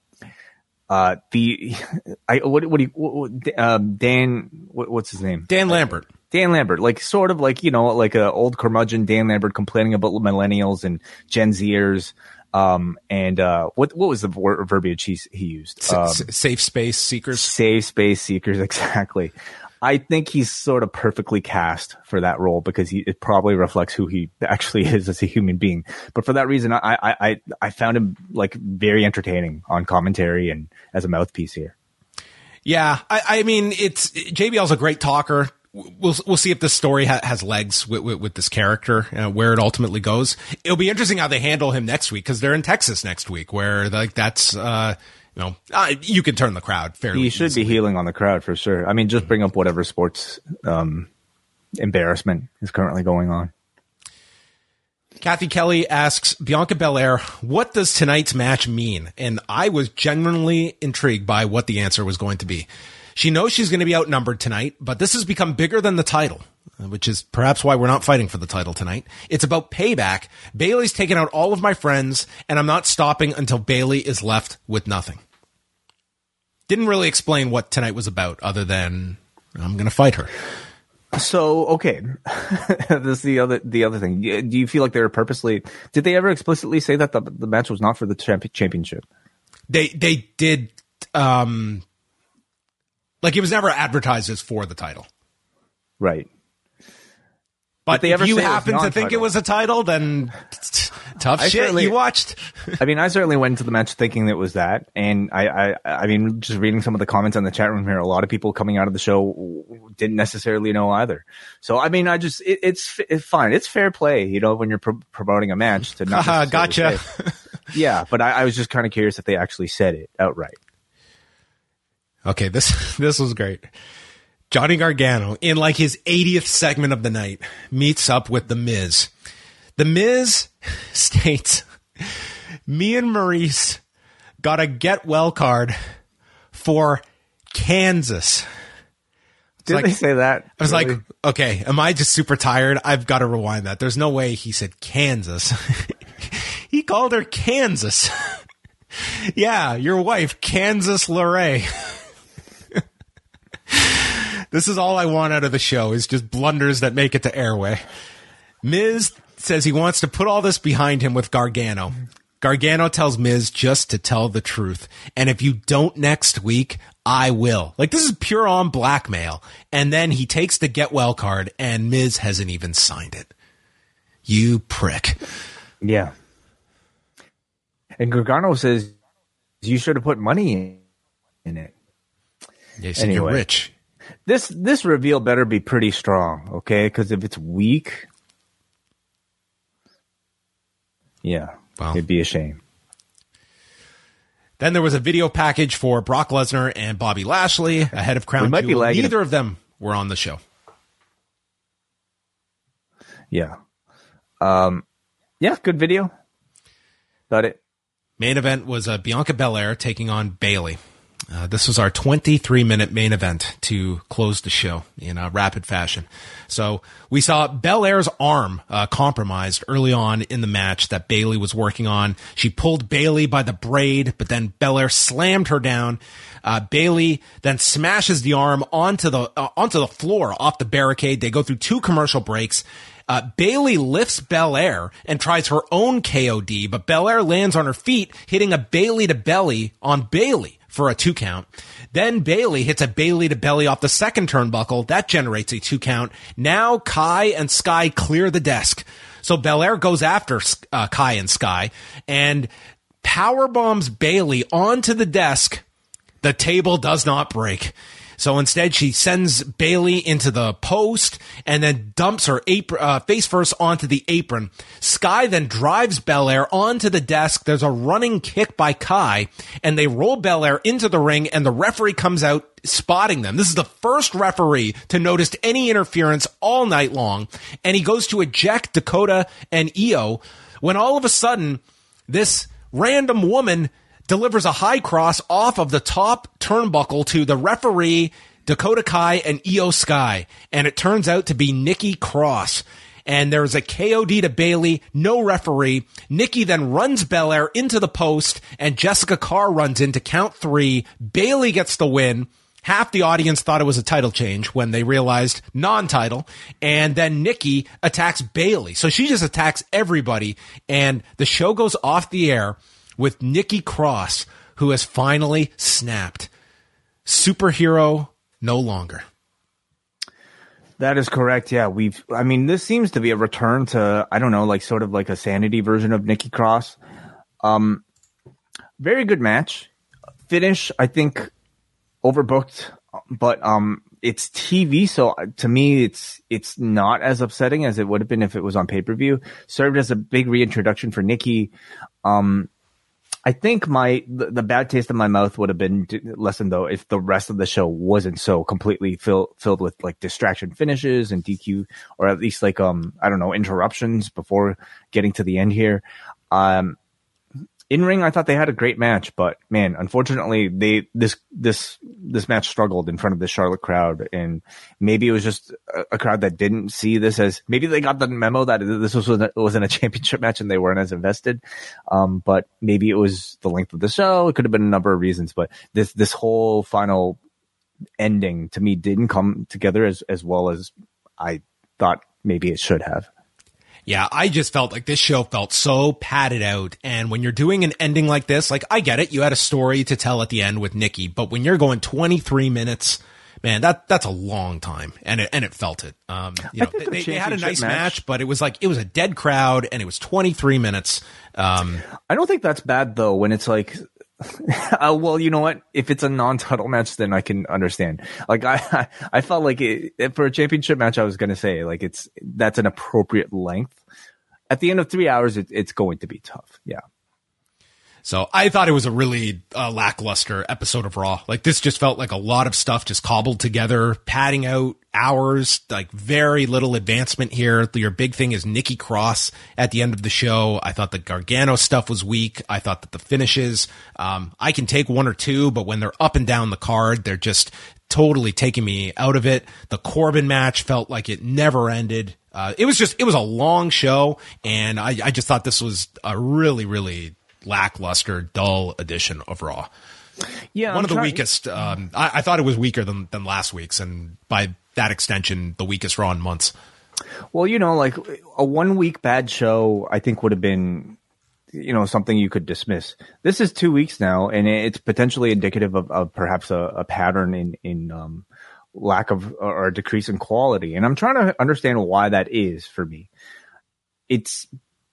uh the (laughs) I what what do you what, um, Dan what, what's his name?
Dan Lambert.
Dan Lambert. Like sort of like you know like a old curmudgeon Dan Lambert complaining about millennials and Gen Zers um and uh what what was the verbiage he he used?
Um, safe space seekers?
safe space seekers (laughs) exactly I think he's sort of perfectly cast for that role because he it probably reflects who he actually (laughs) is as a human being. But for that reason, I I I found him like very entertaining on commentary and as a mouthpiece here.
Yeah, I, I mean, it's JBL's a great talker. We'll we'll see if this story ha- has legs with, with, with this character, uh, where it ultimately goes. It'll be interesting how they handle him next week because they're in Texas next week, where like that's uh, you know, uh, you can turn the crowd fairly.
He should
easily.
be healing on the crowd for sure. I mean, just bring up whatever sports um, embarrassment is currently going on.
Kathy Kelly asks Bianca Belair, what does tonight's match mean? And I was genuinely intrigued by what the answer was going to be. She knows she's going to be outnumbered tonight, but this has become bigger than the title, which is perhaps why we're not fighting for the title tonight. It's about payback. Bayley's taken out all of my friends, and I'm not stopping until Bayley is left with nothing. Didn't really explain what tonight was about, other than I'm going to fight her.
So okay, (laughs) this is the other the other thing. Do you feel like they were purposely? Did they ever explicitly say that the the match was not for the champ- championship?
They they did. Um, like it was never advertised as for the title.
Right.
But if you happen to think it was a title, then (laughs) tough I shit. You watched. (laughs)
I mean, I certainly went into the match thinking it was that, and I, I, I mean, just reading some of the comments on the chat room here, a lot of people coming out of the show didn't necessarily know either. So, I mean, I just, it, it's, it's fine. It's fair play, you know, when you're pro- promoting a match to not. (laughs)
Gotcha.
yeah, but I, I was just kind of curious if they actually said it outright.
Okay, this this was great. Johnny Gargano, in like his 80th segment of the night, meets up with The Miz. The Miz (laughs) states, Me and Maurice got a get well card for Kansas.
Did like, they say that?
I was really? like, okay, am I just super tired? I've got to rewind that. There's no way he said Kansas. (laughs) he called her Kansas. (laughs) yeah, your wife, Kansas LeRae. This is all I want out of the show is just blunders that make it to airway. Miz says he wants to put all this behind him with Gargano. Gargano tells Miz just to tell the truth. And if you don't next week, I will. Like this is pure on blackmail. And then he takes the get well card and Miz hasn't even signed it. You prick.
Yeah. And Gargano says you should have put money in it.
Yeah, anyway. you're rich.
This this reveal better be pretty strong, okay? Because if it's weak, yeah,
Wow.
it'd be a shame.
Then there was a video package for Brock Lesnar and Bobby Lashley ahead of Crown
might be
Jewel.
lagging.
Neither of them were on the show.
Yeah, um, yeah, good video. Got it.
Main event was uh, Bianca Belair taking on Bayley. Uh, this was our 23 minute main event to close the show in a rapid fashion. So we saw Belair's arm uh, compromised early on in the match that Bayley was working on. She pulled Bayley by the braid, but then Belair slammed her down. Uh, Bayley then smashes the arm onto the uh, onto the floor off the barricade. They go through two commercial breaks. Uh, Bayley lifts Belair and tries her own KOD, but Belair lands on her feet, hitting a Bayley to belly on Bayley for a two count. Then Bayley hits a Bayley to belly off the second turnbuckle. That generates a two count. Now Kai and Sky clear the desk. So Belair goes after uh, Kai and Sky and power bombs Bayley onto the desk. The table does not break. So instead, she sends Bayley into the post and then dumps her apron, uh, face first onto the apron. Sky then drives Belair onto the desk. There's a running kick by Kai and they roll Belair into the ring and the referee comes out spotting them. This is the first referee to notice any interference all night long. And he goes to eject Dakota and IYO when all of a sudden this random woman delivers a high cross off of the top turnbuckle to the referee, Dakota Kai, and IYO Sky. And it turns out to be Nikki Cross. And there's a KOD to Bayley, no referee. Nikki then runs Belair into the post, and Jessica Carr runs in to count three. Bayley gets the win. Half the audience thought it was a title change when they realized non-title. And then Nikki attacks Bayley. So she just attacks everybody. And the show goes off the air with Nikki Cross, who has finally snapped. Superhero no longer.
That is correct. Yeah, we've. I mean, this seems to be a return to I don't know, like sort of like a sanity version of Nikki Cross. Um, very good match. Finish, I think, overbooked, but um, it's TV, so to me, it's it's not as upsetting as it would have been if it was on pay per view. Served as a big reintroduction for Nikki. Um, I think my the, the bad taste in my mouth would have been lessened though if the rest of the show wasn't so completely filled filled with like distraction finishes and DQ or at least like um I don't know interruptions before getting to the end here. Um, in ring, I thought they had a great match, but man, unfortunately, they this this this match struggled in front of the Charlotte crowd, and maybe it was just a, a crowd that didn't see this as maybe they got the memo that this was wasn't a (laughs) championship match and they weren't as invested. Um, but maybe it was the length of the show. It could have been a number of reasons, but this this whole final ending to me didn't come together as as well as I thought maybe it should have.
Yeah, I just felt like this show felt so padded out. And when you're doing an ending like this, like I get it, you had a story to tell at the end with Nikki, but when you're going 23 minutes, man, that that's a long time, and it and it felt it. Um, you know, they, they had a nice match.
match-
but it was like it was a dead crowd, and it was 23 minutes. Um,
I don't think that's bad though. When it's like, (laughs) uh, well, you know what? If it's a non-title match, then I can understand. Like I, (laughs) I felt like it, for a championship match, I was gonna say like it's that's an appropriate length. At the end of three hours, it, it's going to be tough. Yeah.
So I thought it was a really uh, lackluster episode of Raw. Like this just felt like a lot of stuff just cobbled together, padding out hours, like very little advancement here. Your big thing is Nikki Cross at the end of the show. I thought the Gargano stuff was weak. I thought that the finishes, um, I can take one or two, but when they're up and down the card, they're just totally taking me out of it. The Corbin match felt like it never ended. Uh, it was just, it was a long show. And I, I just thought this was a really, really lackluster, dull edition of Raw.
Yeah.
One
I'm
of the
trying-
weakest. Um, I, I thought it was weaker than, than last week's, and by that extension, the weakest Raw in months.
Well, you know, like a one week bad show, I think would have been, you know, something you could dismiss. This is two weeks now, and it's potentially indicative of, of perhaps a, a pattern in in um, lack of or a decrease in quality. And I'm trying to understand why that is for me. It's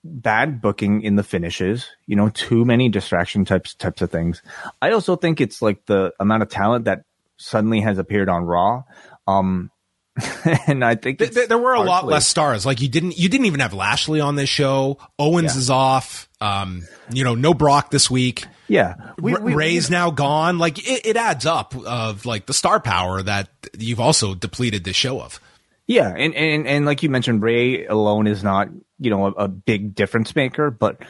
bad booking in the finishes, you know, too many distraction types types of things. I also think it's like the amount of talent that suddenly has appeared on Raw. Um, (laughs) and I think
th- th- there were a lot less stars. Like you didn't, you didn't even have Lashley on this show. Owens yeah. is off. Um, you know, no Brock this week.
Yeah,
we, we, Rey's we, now gone. Like it, it adds up of like the star power that you've also depleted this show of.
Yeah, and, and and like you mentioned, Rey alone is not you know a, a big difference maker, but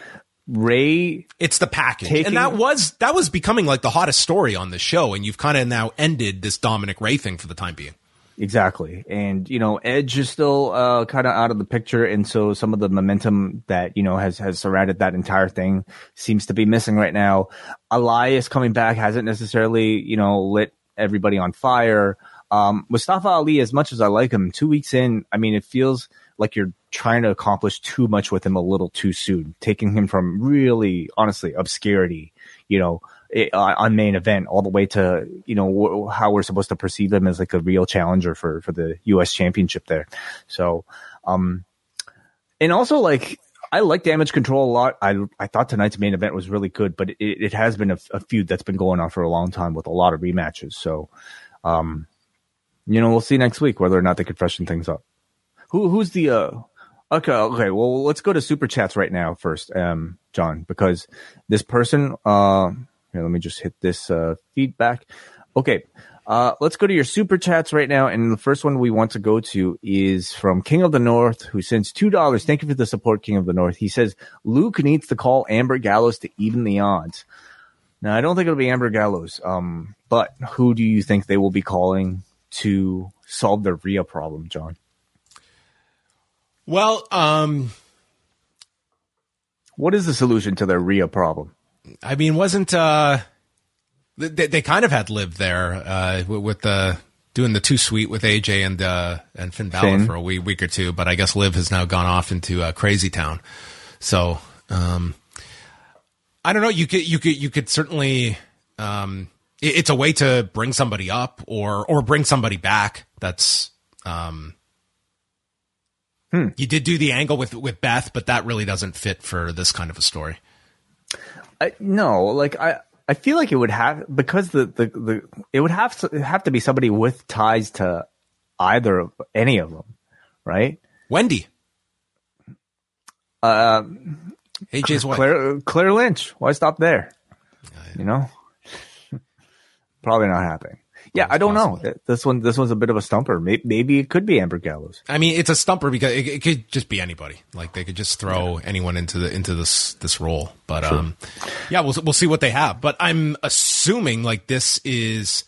Rey,
it's the package, taking, and that was that was becoming like the hottest story on the show, and you've kind of now ended this Dominik Rey thing for the time being.
Exactly. And, you know, Edge is still uh, kind of out of the picture. And so some of the momentum that, you know, has, has surrounded that entire thing seems to be missing right now. Elias coming back hasn't necessarily, you know, lit everybody on fire. Um, Mustafa Ali, as much as I like him, two weeks in, I mean, it feels like you're trying to accomplish too much with him a little too soon, taking him from really, honestly, obscurity, you know, uh, on main event all the way to you know how we're supposed to perceive him as like a real challenger for for the U.S. Championship there. So, um, and also like I like Damage Control a lot. I I thought tonight's main event was really good, but it, it has been a, a, feud that's been going on for a long time with a lot of rematches. So, um, you know, we'll see next week whether or not they can freshen things up. Who who's the uh Okay, okay. Well, let's go to super chats right now first, um, John, because this person, uh, here, let me just hit this uh, feedback. Okay. Uh, let's go to your super chats right now. And the first one we want to go to is from King of the North, who sends $2. Thank you for the support, King of the North. He says, Luke needs to call Amber Gallows to even the odds. Now, I don't think it'll be Amber Gallows, um, but who do you think they will be calling to solve their Rhea problem, John?
Well, um,
what is the solution to their Rhea problem?
I mean, wasn't uh, they, they kind of had lived there uh, with the doing the too sweet with AJ and uh, and Finn Balor Finn. for a week, week or two, but I guess Liv has now gone off into uh, Crazy Town. So um, I don't know. You could you could you could certainly. Um, it, it's a way to bring somebody up or or bring somebody back. That's um, hmm. you did do the angle with with Beth, but that really doesn't fit for this kind of a story.
I, no, like I, I feel like it would have because the, the, the it would have to have to be somebody with ties to either of any of them, right?
Wendy.
Uh,
AJ's wife.
Claire, Claire Lynch. Why stop there? You know, (laughs) probably not happening. Yeah, I don't possible. know. This one, this one's a bit of a stumper. Maybe, maybe it could be Amber Gallows.
I mean, it's a stumper because it, it could just be anybody. Like they could just throw yeah. anyone into the into this this role. But sure. um, yeah, we'll we'll see what they have. But I'm assuming like this is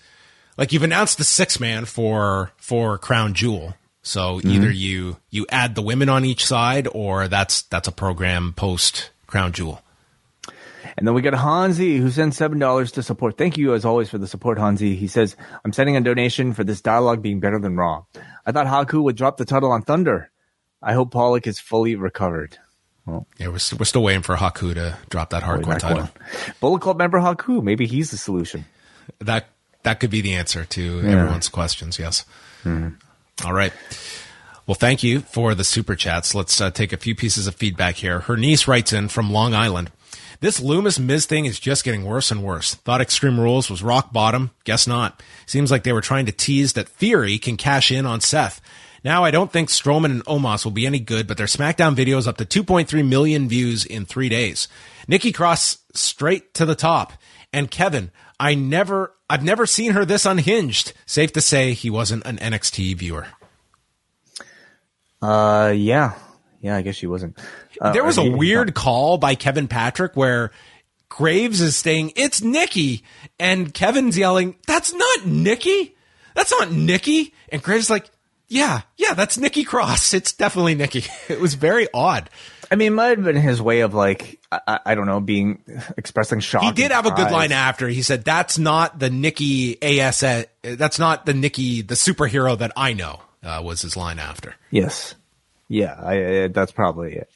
like you've announced the six man for for Crown Jewel. So mm-hmm. either you you add the women on each side, or that's that's a program post Crown Jewel.
And then we got Hansi who sends seven dollars to support. Thank you as always for the support, Hansi. He says, "I'm sending a donation for this dialogue being better than Raw. I thought Haku would drop the title on Thunder. I hope Pollock is fully recovered."
Well, yeah, we're, st- we're still waiting for Haku to drop that hardcore title. One.
Bullet Club member Haku, maybe he's the solution.
That that could be the answer to yeah. everyone's questions. Yes. Mm-hmm. All right. Well, thank you for the super chats. Let's uh, take a few pieces of feedback here. Her niece writes in from Long Island. This Lumis Miz thing is just getting worse and worse. Thought Extreme Rules was rock bottom. Guess not. Seems like they were trying to tease that Theory can cash in on Seth. Now, I don't think Strowman and Omos will be any good, but their SmackDown videos up to 2.3 million views in three days. Nikki Cross straight to the top. And Kevin, I never, I've never seen her this unhinged. Safe to say he wasn't an NXT viewer.
Uh, yeah. Yeah, I guess she wasn't.
Uh, there was a weird call by Kevin Patrick where Graves is saying, it's Nikki. And Kevin's yelling, that's not Nikki. That's not Nikki. And Graves is like, yeah, yeah, that's Nikki Cross. It's definitely Nikki. (laughs) It was very odd.
I mean, it might have been his way of like, I, I don't know, being expressing shock.
He did have a good line after. He said, that's not the Nikki AS, that's not the Nikki, the superhero that I know, uh, was his line after.
Yes. Yeah, I, I, that's probably it.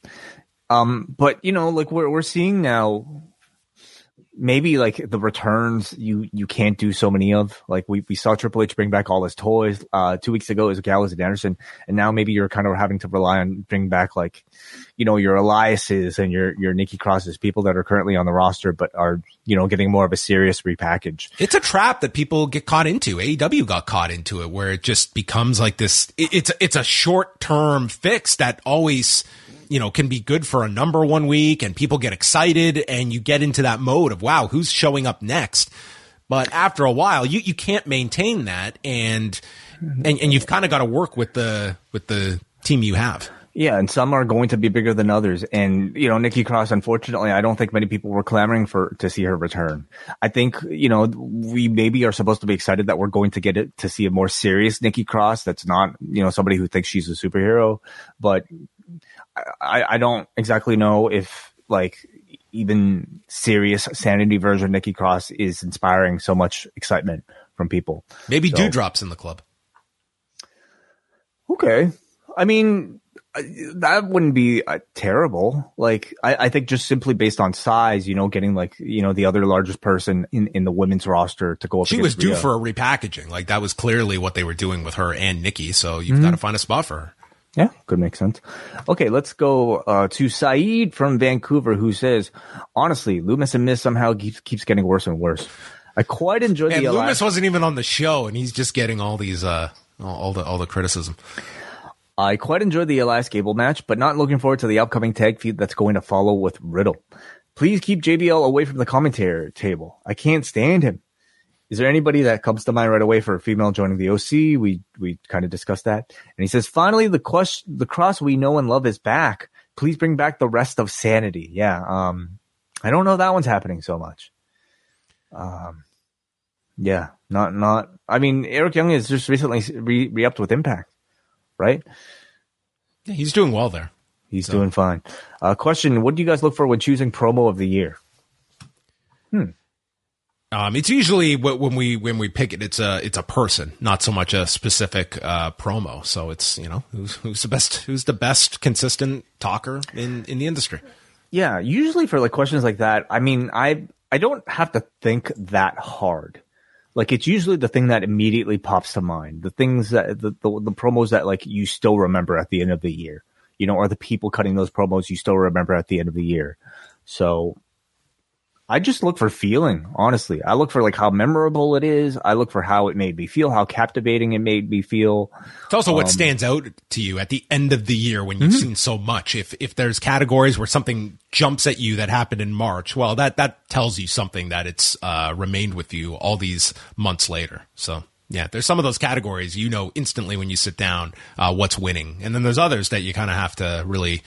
Um, but you know, like we're we're seeing now, maybe like the returns you you can't do so many of. Like we, we saw Triple H bring back all his toys uh two weeks ago was Gallows and Anderson, and now maybe you're kind of having to rely on bring back like you know your Eliases and your your Nikki Crosses, people that are currently on the roster but are you know getting more of a serious repackage.
It's a trap that people get caught into. AEW got caught into it where it just becomes like this. It, it's it's a short term fix that always you know, can be good for a number one week and people get excited and you get into that mode of, wow, who's showing up next? But after a while, you, you can't maintain that and, and, and you've kind of got to work with the, with the team you have.
Yeah, and some are going to be bigger than others. And, you know, Nikki Cross, unfortunately, I don't think many people were clamoring for, to see her return. I think, you know, we maybe are supposed to be excited that we're going to get it to see a more serious Nikki Cross that's not, you know, somebody who thinks she's a superhero. But I, I don't exactly know if like even serious sanity version Nikki Cross is inspiring so much excitement from people.
Maybe so, Doudrop's in the club.
Okay. I mean, that wouldn't be uh, terrible. Like, I, I, think just simply based on size, you know, getting like, you know, the other largest person in, in the women's roster to go up.
She was due Rhea. for a repackaging. Like, that was clearly what they were doing with her and Nikki. So you've mm-hmm. got to find a spot for her.
Yeah, could make sense. Okay, let's go uh, to Saeed from Vancouver, who says, "Honestly, Lumis and Miz somehow keeps, keeps getting worse and worse. I quite enjoyed
and
the
Lumis wasn't even on the show, and he's just getting all these uh, all the all the criticism.
I quite enjoyed the Elias Gable match, but not looking forward to the upcoming tag feud that's going to follow with Riddle. Please keep JBL away from the commentary table. I can't stand him. Is there anybody that comes to mind right away for a female joining the OC? We we kind of discussed that. And he says, finally, the question, the cross we know and love is back. Please bring back the rest of sanity. Yeah. Um, I don't know that one's happening so much. Um, yeah, not not. I mean, Eric Young is just recently re, re upped with Impact, right?
Yeah, he's doing well there.
He's so. doing fine. Uh, question: What do you guys look for when choosing promo of the year?
Hmm. Um, it's usually when we when we pick it, it's a it's a person, not so much a specific uh, promo. So it's you know who's who's the best who's the best consistent talker in in the industry.
Yeah, usually for like questions like that, I mean, I I don't have to think that hard. Like it's usually the thing that immediately pops to mind, the things that the, the the promos that like you still remember at the end of the year, you know, or the people cutting those promos you still remember at the end of the year. So I just look for feeling, honestly. I look for like how memorable it is. I look for how it made me feel, how captivating it made me feel.
It's also um, what stands out to you at the end of the year when you've mm-hmm. seen so much. If if there's categories where something jumps at you that happened in March, well, that that tells you something that it's uh, remained with you all these months later. So yeah, there's some of those categories you know instantly when you sit down uh, what's winning, and then there's others that you kind of have to really.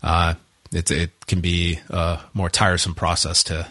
Uh, it it can be a more tiresome process to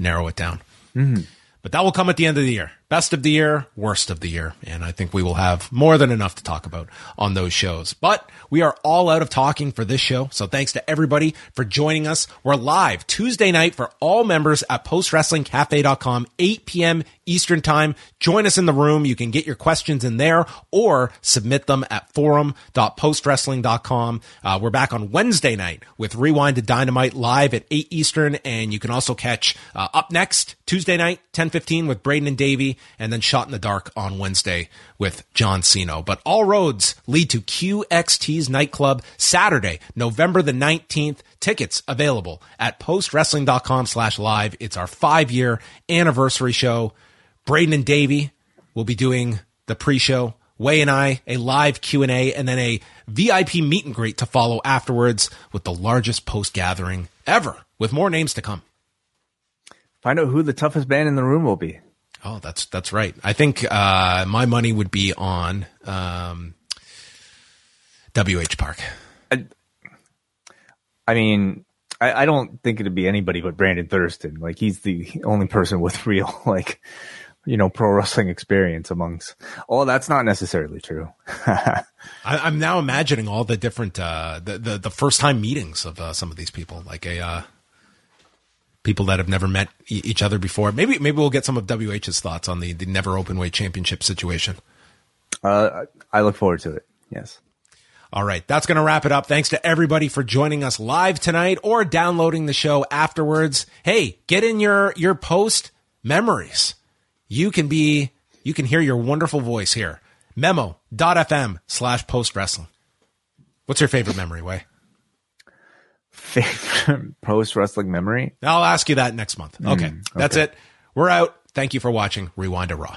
narrow it down. Mm-hmm. But that will come at the end of the year. Best of the year, worst of the year. And I think we will have more than enough to talk about on those shows. But we are all out of talking for this show. So thanks to everybody for joining us. We're live Tuesday night for all members at postwrestlingcafe.com, 8 p.m. Eastern time. Join us in the room. You can get your questions in there or submit them at forum.postwrestling.com. Uh, we're back on Wednesday night with Rewind to Dynamite live at 8 Eastern. And you can also catch uh, up next Tuesday night, 1015 with Braden and Davey, and then Shot in the Dark on Wednesday with John Siino. But all roads lead to QXT's nightclub Saturday, November the 19th. Tickets available at postwrestling.com slash live. It's our five year anniversary show. Braden and Davey will be doing the pre-show. Wai and I, a live Q&A, and then a VIP meet and greet to follow afterwards with the largest post gathering ever, with more names to come.
Find out who the toughest band in the room will be.
Oh, that's that's right. I think uh, my money would be on um, WH Park.
I, I mean, I, I, don't think it'd be anybody but Brandon Thurston. Like he's the only person with (laughs) real like you know, pro wrestling experience amongst. Oh, that's not necessarily true. (laughs)
I, am now imagining all the different, uh, the, the, the first time meetings of uh, some of these people, like a, uh, people that have never met e- each other before. Maybe, maybe we'll get some of WH's thoughts on the, the never open weight championship situation.
Uh, I look forward to it. Yes.
All right, that's going to wrap it up. Thanks to everybody for joining us live tonight or downloading the show afterwards. Hey, get in your your post memories. You can be you can hear your wonderful voice here. Memo.fm slash post wrestling. What's your favorite memory, Wai?
Favorite (laughs) post wrestling memory?
I'll ask you that next month. Okay, mm, okay. that's it. We're out. Thank you for watching Rewind to Raw.